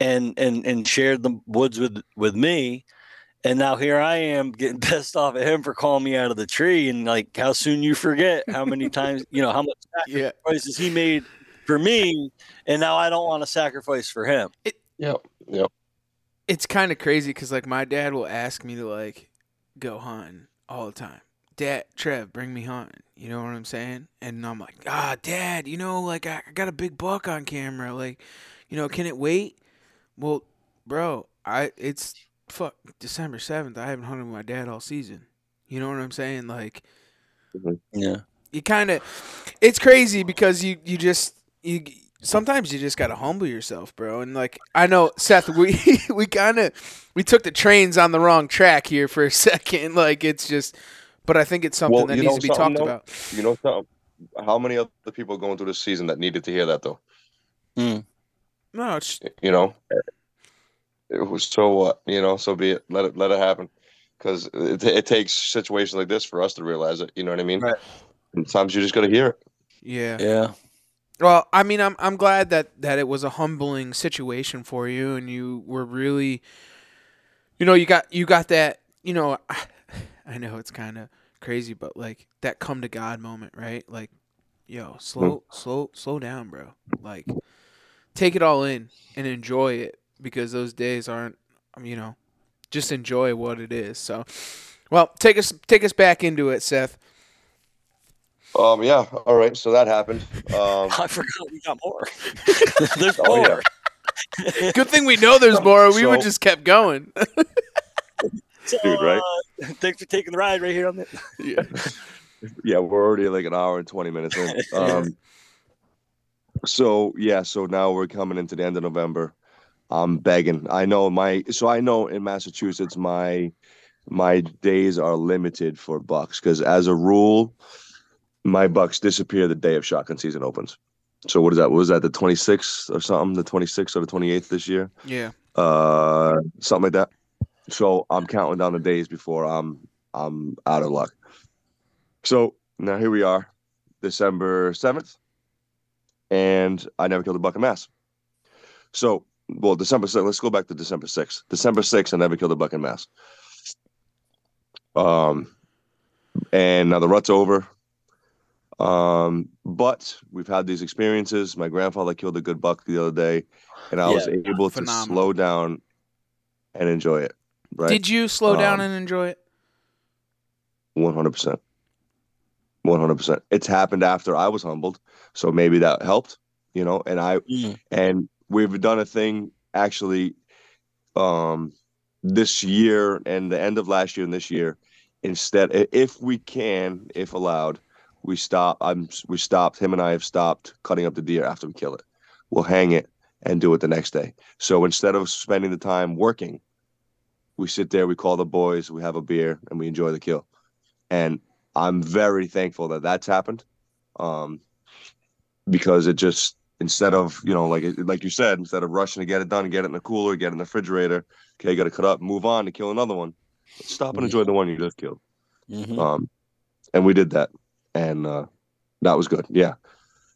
and and and shared the woods with with me. And now here I am getting pissed off at him for calling me out of the tree and like how soon you forget how many times, you know, how much Yeah. sacrifices he made for me and now I don't want to sacrifice for him. Yep. Yep. It's kind of crazy because like my dad will ask me to like go hunting all the time. Dad, Trev, bring me hunting. You know what I'm saying? And I'm like, ah, Dad, you know, like I, I got a big buck on camera. Like, you know, can it wait? Well, bro, I it's fuck December seventh. I haven't hunted with my dad all season. You know what I'm saying? Like, Yeah. you kind of it's crazy because you you just you sometimes you just got to humble yourself bro and like i know seth we we kind of we took the trains on the wrong track here for a second like it's just but i think it's something Well, that needs to be talked though? about You know something? How many other people going through the season that needed to hear that though? Hmm. no it's You know, it was so what? You know, so be it. Let it let it happen, because it, it takes situations like this for us to realize it. You know what I mean? Right. Sometimes you just got to hear it. yeah Yeah. Well i mean i'm i'm glad that that it was a humbling situation for you and you were really you know you got you got that you know i know it's kind of crazy but like that come to god moment right? Like yo slow slow slow down bro. Like take it all in and enjoy it because those days aren't um, you know just enjoy what it is. So well take us take us back into it seth Um. Yeah. All right. So that happened. Um. I forgot we got more. There's Oh, yeah. more. good thing we know there's more we would just kept going So, Dude, right? uh, thanks for taking the ride right here on the. yeah Yeah, we're already like an hour and twenty minutes in. Um. So yeah, so now we're coming into the end of November. I'm begging. I know my so I know in Massachusetts my my days are limited for bucks because as a rule, my bucks disappear the day of shotgun season opens. So what is that? What was that the 26th or something? The 26th or the 28th this year? yeah Uh, something like that. So I'm counting down the days before I'm I'm out of luck. So now here we are, December 7th, and I never killed a buck in mass. So, well, December 6th, let's go back to December 6th. December 6th, I never killed a buck in mass. Um, and now the rut's over. Um, but we've had these experiences. My grandfather killed a good buck the other day, and I was Yeah, able to slow down and enjoy it. Right. did you slow down Um, and enjoy it One hundred percent. One hundred percent. It's happened after I was humbled, so maybe that helped, you know. And I Mm. and we've done a thing actually, um, this year and the end of last year and this year. Instead, if we can, if allowed, we stop. I'm we stopped. Him and I have stopped cutting up the deer after we kill it. We'll hang it and do it the next day. So instead of spending the time working, we sit there, we call the boys, we have a beer, and we enjoy the kill and I'm very thankful that that's happened, um, because it just instead of you know like like you said, instead of rushing to get it done, get it in the cooler, get it in the refrigerator, okay, you got to cut up, move on to kill another one. Stop and enjoy the one you just killed. Mhm. Um, and we did that, and uh, that was good. Yeah,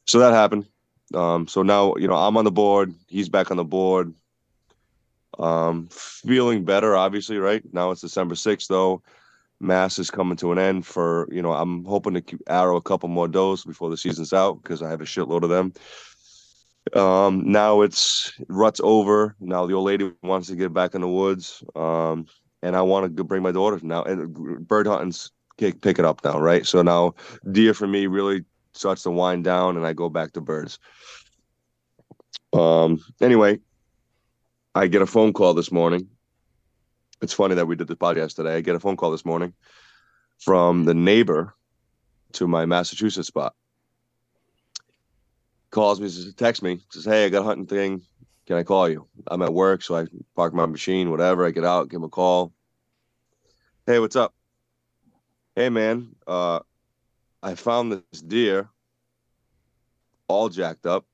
so that happened. Um, so now you know I'm on the board. He's back on the board. Um, feeling better, obviously. Right now it's December sixth, though. Mass is coming to an end. For you know, I'm hoping to keep- arrow a couple more does before the season's out because I have a shitload of them. Um, now it's rut's over. Now the old lady wants to get back in the woods. Um, and I want to bring my daughter now. And bird hunting's kick, pick it up now, right? So now deer for me really starts to wind down, and I go back to birds. Um. Anyway, I get a phone call this morning. It's funny that we did this podcast today. I get a phone call this morning from the neighbor to my Massachusetts spot. Calls me, says, text me, says, "Hey, I got a hunting thing. Can I call you? I'm at work, so I park my machine, whatever. I get out, give him a call. Hey, what's up? Hey, man, uh, I found this deer all jacked up,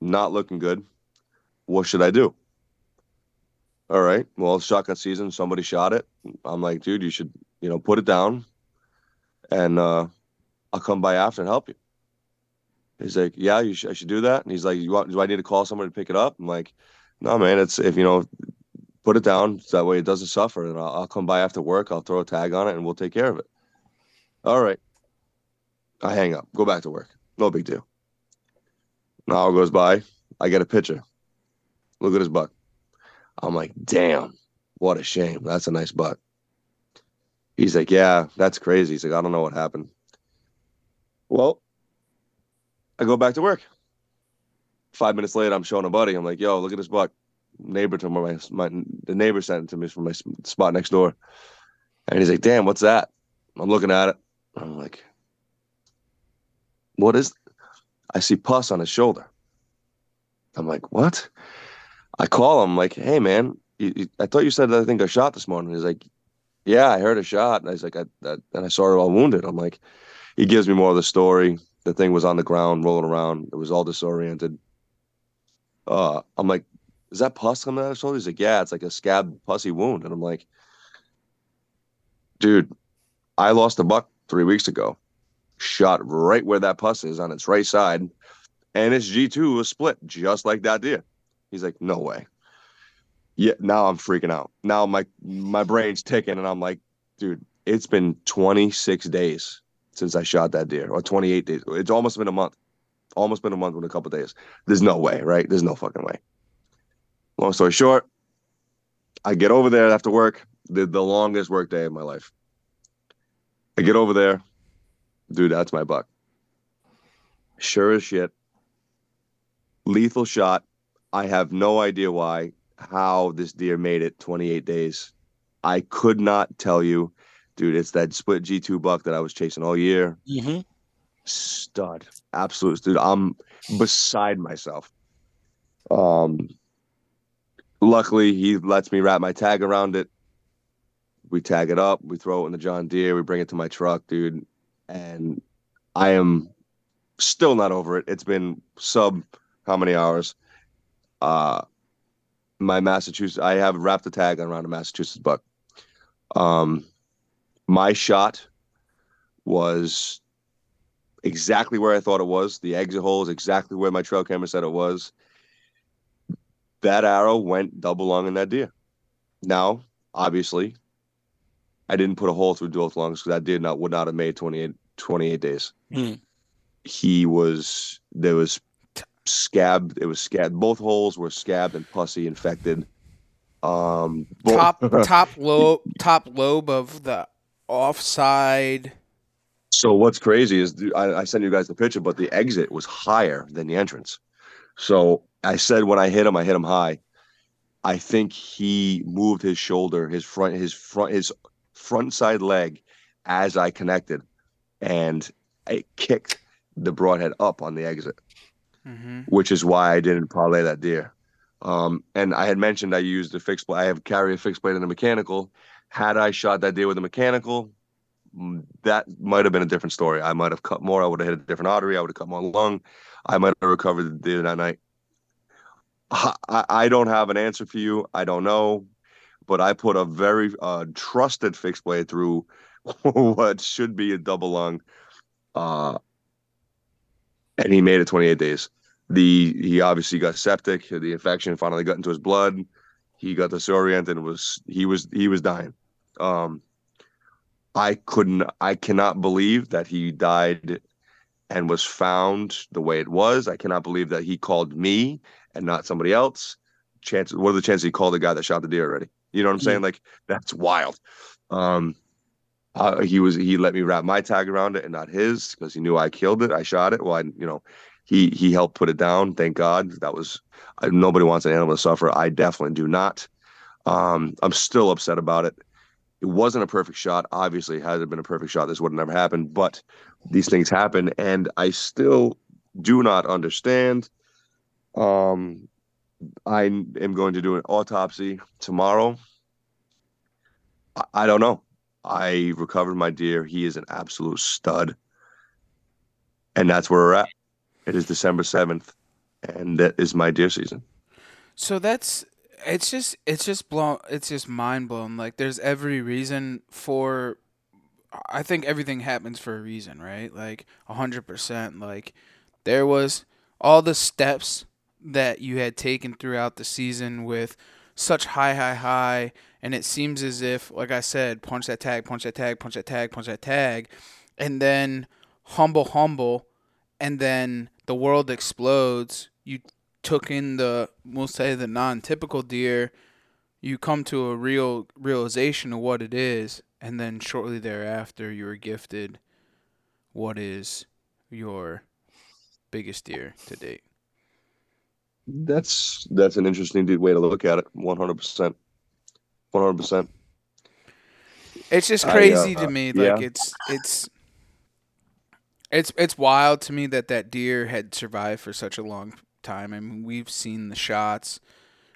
not looking good. What should I do? All right. Well, shotgun season. Somebody shot it. I'm like, dude, you should, you know, put it down and uh, I'll come by after and help you. He's like, yeah, you should, I should do that. And he's like, you want, do I need to call somebody to pick it up? I'm like, no, man, it's if, you know, put it down so that way it doesn't suffer. And I'll, I'll come by after work. I'll throw a tag on it and we'll take care of it. All right. I hang up, go back to work. No big deal. An hour goes by. I get a picture. Look at his buck. I'm like, damn, what a shame. That's a nice buck. He's like, yeah, that's crazy. He's like, I don't know what happened. Well, I go back to work. Five minutes later, I'm showing a buddy. I'm like, yo, look at this buck. Neighbor to my, my the neighbor sent it to me from my spot next door. And he's like, damn, what's that? I'm looking at it. I'm like, what is I see pus on his shoulder. I'm like, what? I call him like, hey man, you, you, I thought you said that I think I shot this morning. He's like, yeah, I heard a shot. And I was like, I, I, and I saw her all wounded. I'm like, he gives me more of the story. The thing was on the ground, rolling around. It was all disoriented. Uh, I'm like, is that pus coming out of shoulder? He's like, yeah, it's like a scab pussy wound. And I'm like, dude, I lost a buck three weeks ago, shot right where that pus is on its right side, and its G2 was split just like that deer. He's like, no way. Yeah, now I'm freaking out. Now my my brain's ticking, and I'm like, dude, it's been 26 days since I shot that deer, or 28 days. It's almost been a month. Almost been a month with a couple days. There's no way, right? There's no fucking way. Long story short, I get over there after work, the, the longest work day of my life. I get over there, dude, that's my buck. Sure as shit. Lethal shot. I have no idea why, how this deer made it 28 days. I could not tell you, dude. It's that split G2 buck that I was chasing all year. Mm-hmm. Stud, absolute dude. I'm beside myself. Um, luckily he lets me wrap my tag around it. We tag it up, we throw it in the John Deere, we bring it to my truck, dude, and I am still not over it. It's been sub how many hours? Uh, my Massachusetts, I have wrapped the tag around a Massachusetts buck. Um, my shot was exactly where I thought it was. The exit hole is exactly where my trail camera said it was. That arrow went double lung in that deer. Now, obviously, I didn't put a hole through both lungs because that deer not would not have made 28, 28 days. Hmm. He was there was scabbed. It was scabbed. Both holes were scabbed and pussy infected. Um, bo- top top lobe top lobe of the offside. So what's crazy is I, I sent you guys the picture, but the exit was higher than the entrance. So I said when I hit him, I hit him high. I think he moved his shoulder, his front, his front, his front side leg as I connected, and it kicked the broadhead up on the exit, Mm-hmm. which is why I didn't parlay that deer. Um, and I had mentioned I used a fixed blade. I have carry a fixed blade and a mechanical. Had I shot that deer with a mechanical, mm, that might have been a different story. I might have cut more. I would have hit a different artery. I would have cut more lung. I might have recovered the that night. I, I- don't have an answer for you. I don't know, but I put a very uh, trusted fixed blade through what should be a double lung, uh, and he made it 28 days. The he obviously got septic. The infection finally got into his blood. He got disoriented and was he was he was dying. Um, I couldn't. I cannot believe that he died and was found the way it was. I cannot believe that he called me and not somebody else. Chances. What are the chances he called the guy that shot the deer already? You know what I'm saying? Like that's wild. Um, Uh, he was he let me wrap my tag around it and not his because he knew I killed it. I shot it. Well, I, you know, he he helped put it down. Thank God. That was I, nobody wants an animal to suffer. I definitely do not. Um, I'm still upset about it. It wasn't a perfect shot. Obviously, had it been a perfect shot, this would have never happened. But these things happen, and I still do not understand. Um, I am going to do an autopsy tomorrow. I, I don't know. I recovered my deer. He is an absolute stud. And that's where we're at. It is December 7th, and that is my deer season. So that's it's just it's just blown it's just mind blown. Like there's every reason for I think everything happens for a reason, right? Like a hundred percent. Like there was all the steps that you had taken throughout the season with such high, high, high, and it seems as if, like I said, punch that tag, punch that tag, punch that tag, punch that tag, and then humble, humble, and then the world explodes. You took in the, we'll say, the non-typical deer. You come to a real realization of what it is, and then shortly thereafter, you were gifted what is your biggest deer to date. That's that's an interesting way to look at it. One hundred percent. One hundred percent. It's just I, uh, crazy to me. Like yeah. it's it's it's it's wild to me that that deer had survived for such a long time. I mean, we've seen the shots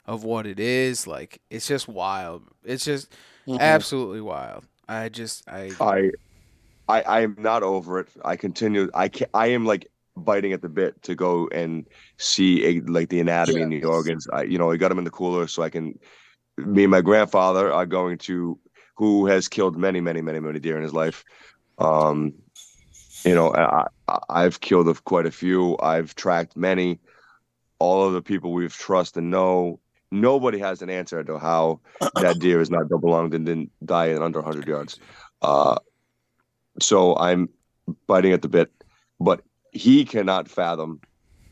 of what it is. Like it's just wild. It's just Mhm. absolutely wild. I just I I I I am not over it. I continue. I can I am like biting at the bit to go and see a, like the anatomy and the organs. I you know I got them in the cooler so I can. Me and my grandfather are going to who has killed many many many many deer in his life. Um, you know I, I I've killed of quite a few. I've tracked many. All of the people we've trust and know. Nobody has an answer to how that deer is not belonged and didn't die in under 100 yards. Uh, so I'm biting at the bit, but he cannot fathom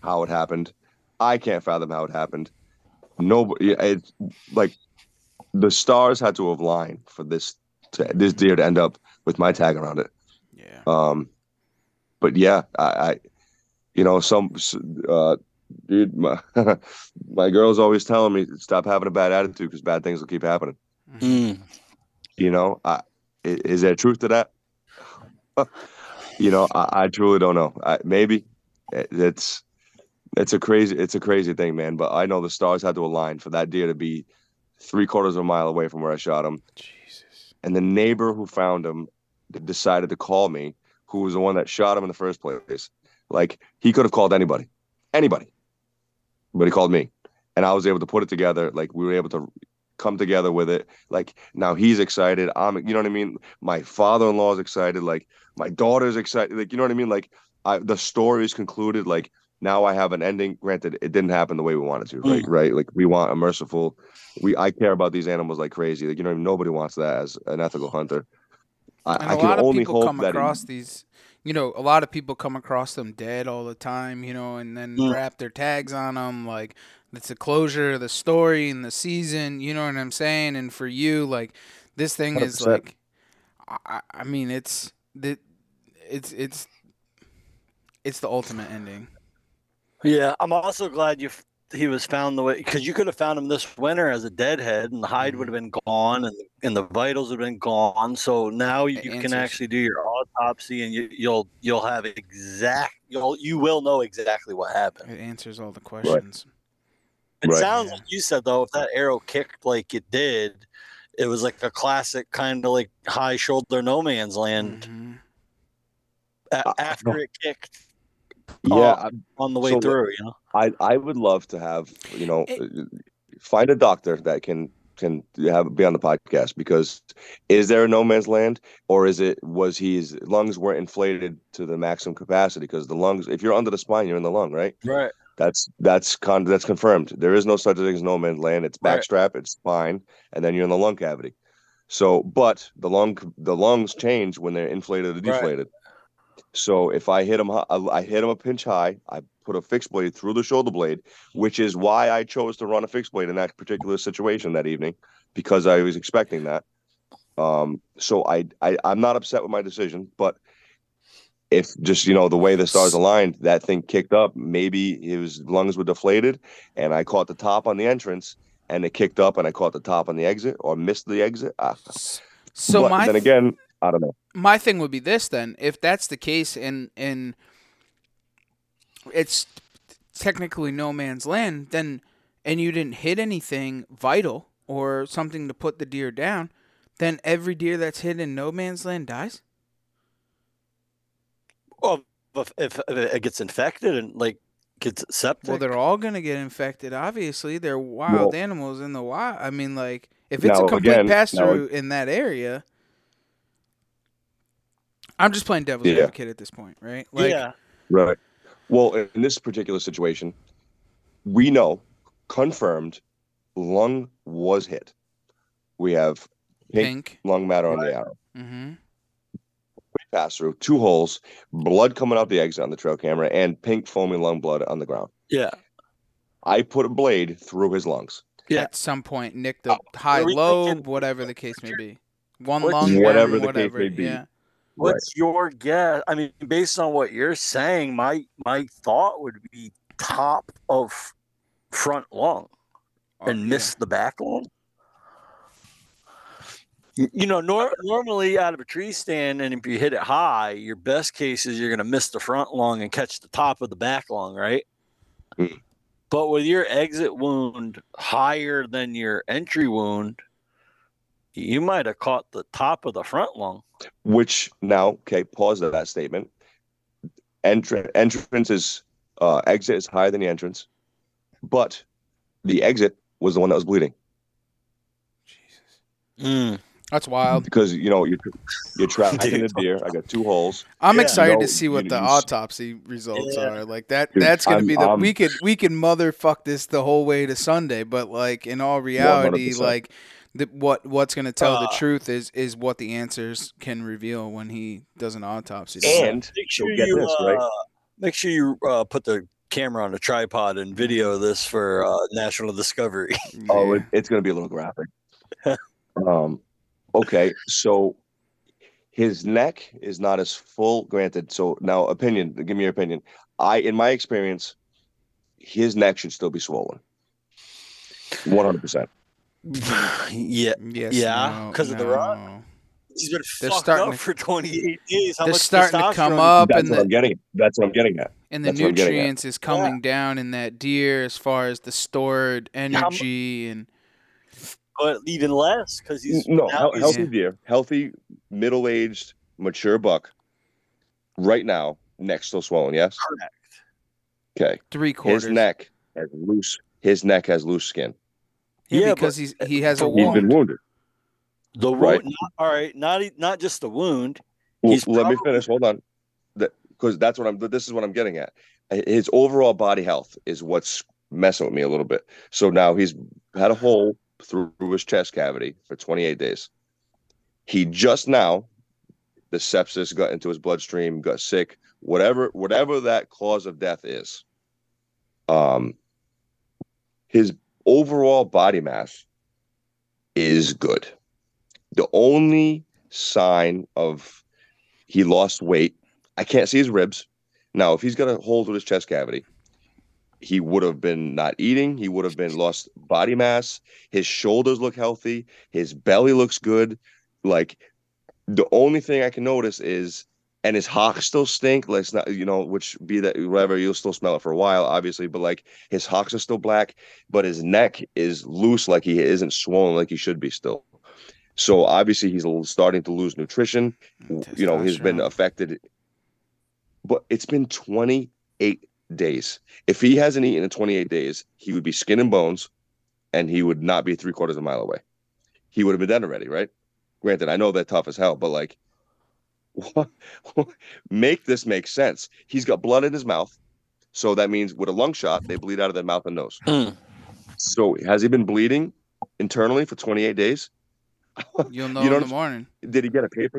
how it happened. I can't fathom how it happened. Nobody, it's like the stars had to have lined for this to, this deer to end up with my tag around it. yeah. Um, but yeah, I, I you know, some uh, dude, my my girl's always telling me stop having a bad attitude because bad things will keep happening. Mm. You know, I, is there truth to that? you know, I, I truly don't know. I, maybe it's it's a crazy it's a crazy thing, man. But I know the stars had to align for that deer to be three quarters of a mile away from where I shot him, Jesus. and the neighbor who found him decided to call me, who was the one that shot him in the first place. Like he could have called anybody, anybody, but he called me, and I was able to put it together. Like we were able to come together with it. Like now he's excited. I'm, you know what I mean. My father-in-law is excited. Like my daughter's excited. Like you know what I mean. Like I, the story is concluded. Like now I have an ending. Granted, it didn't happen the way we wanted to. Mm. Right, right. Like we want a merciful. We I care about these animals like crazy. Like you know, nobody wants that as an ethical hunter. I, And I a can lot of only people hope come that. it- across these you know, a lot of people come across them dead all the time, you know, and then Mm. wrap their tags on them like it's a closure of the story and the season, you know what I'm saying? And for you, like this thing is 100%. like I, I mean, it's the it's it's it's the ultimate ending. Yeah, I'm also glad you f- he was found the way because you could have found him this winter as a deadhead, and the hide would have been gone, and and the vitals would have been gone. So now you can actually do your autopsy, and you, you'll you'll have exact you'll you will know exactly what happened. It answers all the questions. It Right. sounds Yeah. like you said though, if that arrow kicked like it did, it was like a classic kind of like high shoulder no man's land Mhm. a- after it kicked Yeah. On the way So- through. You know, I I would love to have you know It- uh, find a doctor that can can have be on the podcast because is there a no man's land or is it was his lungs weren't inflated to the maximum capacity because the lungs if you're under the spine you're in the lung right right? that's that's con that's confirmed there is no such thing as no man's land it's Right. backstrap it's spine and then you're in the lung cavity so but the lung the lungs change when they're inflated or Right. deflated so if I hit him, hi- I I hit him a pinch high. I put a fixed blade through the shoulder blade, which is why I chose to run a fixed blade in that particular situation that evening, because I was expecting that. Um, so I, I I'm not upset with my decision, but if just you know the way the stars aligned, that thing kicked up. Maybe his lungs were deflated, and I caught the top on the entrance, and it kicked up, and I caught the top on the exit, or missed the exit. Ah, So but my then again, I don't know. my thing would be this then if that's the case and and it's technically no man's land then and you didn't hit anything vital or something to put the deer down then every deer that's hit in no man's land dies? Well, if, if if it gets infected and like gets septic, well they're all going to get infected obviously. They're wild Well- animals in the wild i mean like if it's a complete again, pass through in that area i'm just playing devil's Yeah. advocate at this point right? Like yeah, Right. Well, in this particular situation, we know confirmed lung was hit. We have pink, pink lung matter on the arrow. mm-hmm Pass through two holes, blood coming out the exit on the trail camera, and pink foaming lung blood on the ground. yeah, I put a blade through his lungs. Yeah. at some point nick the high are lobe whatever the case may be one lung Whatever down, the case may be. yeah What's your guess? I mean, based on what you're saying, my my thought would be top of front lung Oh, and yeah. miss the back lung. You you know, nor- normally out of a tree stand, and if you hit it high, your best case is you're going to miss the front lung and catch the top of the back lung, right? Mm. But with your exit wound higher than your entry wound, you might have caught the top of the front lung. Which now, okay, pause to that statement. Entr- entrance is uh, exit is higher than the entrance, but the exit was the one that was bleeding Jesus. That's wild. because you know you're you're tracking the Dude. deer. I got two holes. I'm Yeah. excited No, to see what the you s- autopsy results Yeah. are. Like that Dude, that's gonna I'm- be the I'm- we could we can motherfuck this the whole way to Sunday, but like in all reality, 100%. like the, what what's gonna tell the Uh, truth is is what the answers can reveal when he does an autopsy. And Make sure get you this, right? uh, make sure you uh, put the camera on a tripod and video this for uh, National Discovery. Oh, it, it's going to be a little graphic. um, okay, so his neck is not as full. Granted, so now opinion. Give me your opinion. I, in my experience, his neck should still be swollen. One hundred percent. Yeah, Yes, Yeah, no, 'cause of the rock. he's been They're fucked starting up to- for 28 days. How They're much starting to come testosterone- up That's and what the I'm getting. At. That's what I'm getting at. and the That's what I'm getting at. nutrients is coming down in that deer as far as the stored mu- energy and But even less because he's no, now hel- he's- healthy deer, healthy, middle-aged, mature buck. Right now, neck still swollen. Yes. Correct. Okay. three quarters. His neck has loose. His neck has loose skin. Yeah, Yeah, because he's he has a but He's wound. been wounded. The wound, Right. not, all right, not not just the wound. Well, let me finish. Hold on, because that's what I'm. This is what I'm getting at. His overall body health is what's messing with me a little bit. So now he's had a hole through his chest cavity for 28 days. He just now, the sepsis got into his bloodstream, got sick, whatever, whatever that cause of death is. Um, his overall body mass is good. The only sign of he lost weight. I can't see his ribs. Now, if he's got a hole through his chest cavity, he would have been not eating. He would have been lost body mass. His shoulders look healthy. His belly looks good. Like the only thing I can notice is, and his hocks still stink. Like it's not, you know, which be that whatever you'll still smell it for a while, obviously. But like his hocks are still black, but his neck is loose, like he isn't swollen like he should be still. So obviously he's starting to lose nutrition you know he's been affected but it's been 28 days if he hasn't eaten in 28 days he would be skin and bones and he would not be three quarters of a mile away he would have been dead already right granted i know they're tough as hell but like make this make sense he's got blood in his mouth so that means with a lung shot they bleed out of their mouth and nose Mm. so has he been bleeding internally for 28 days You'll know you know in the morning. did he get a paper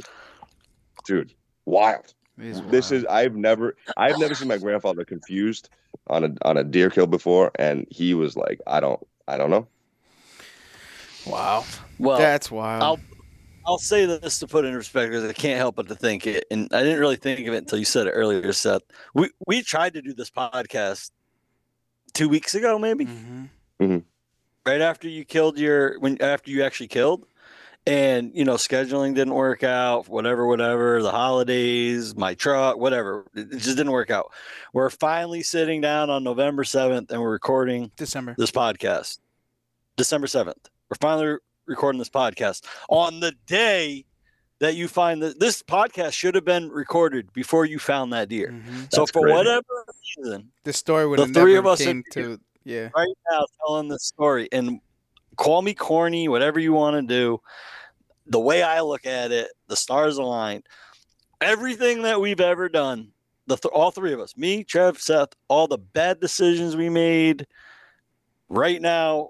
dude wild It is this is I've never I've never seen my grandfather confused on a on a deer kill before, and he was like, I don't I don't know. wow. Well, That's wild. I'll- I'll say this to put it in perspective because I can't help but to think it, and I didn't really think of it until you said it earlier, Seth. We we tried to do this podcast two weeks ago, maybe hmm right after you killed your when after you actually killed, and you know scheduling didn't work out, whatever, whatever. The holidays, my truck, whatever, it it just didn't work out. We're finally sitting down on November seventh, and we're recording December. this podcast. December 7th. We're finally re- recording this podcast on the day that you find that this podcast should have been recorded before you found that deer. hmm so for crazy. whatever reason, The story would The three never of us came to. Yeah. right now telling the story and call me corny, whatever you want to do. The way I look at it, the stars aligned. Everything that we've ever done, the th- all three of us, me, Trev, Seth, all the bad decisions we made, right now,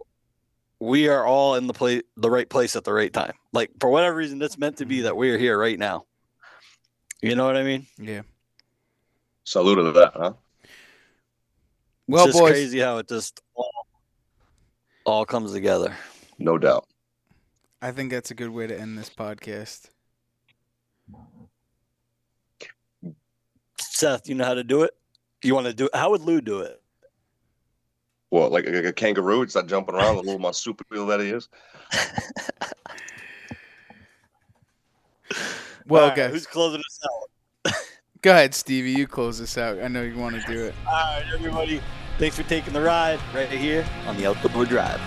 we are all in the place, the right place at the right time. Like for whatever reason, it's meant to be that we're here right now. You know what I mean? Yeah. Salute to that, huh? Well, it's just boys. crazy how it just all, all comes together. No doubt. I think that's a good way to end this podcast. Seth, you know how to do it? You want to do it? How would Lou do it? Well, like a, a kangaroo, it's not jumping around, the little marsupial that he is. Well, All right, guys, who's closing us out? go ahead, Stevie. You close this out. I know you want to do it. All right, everybody. Thanks for taking the ride right here on the Outdoor Drive.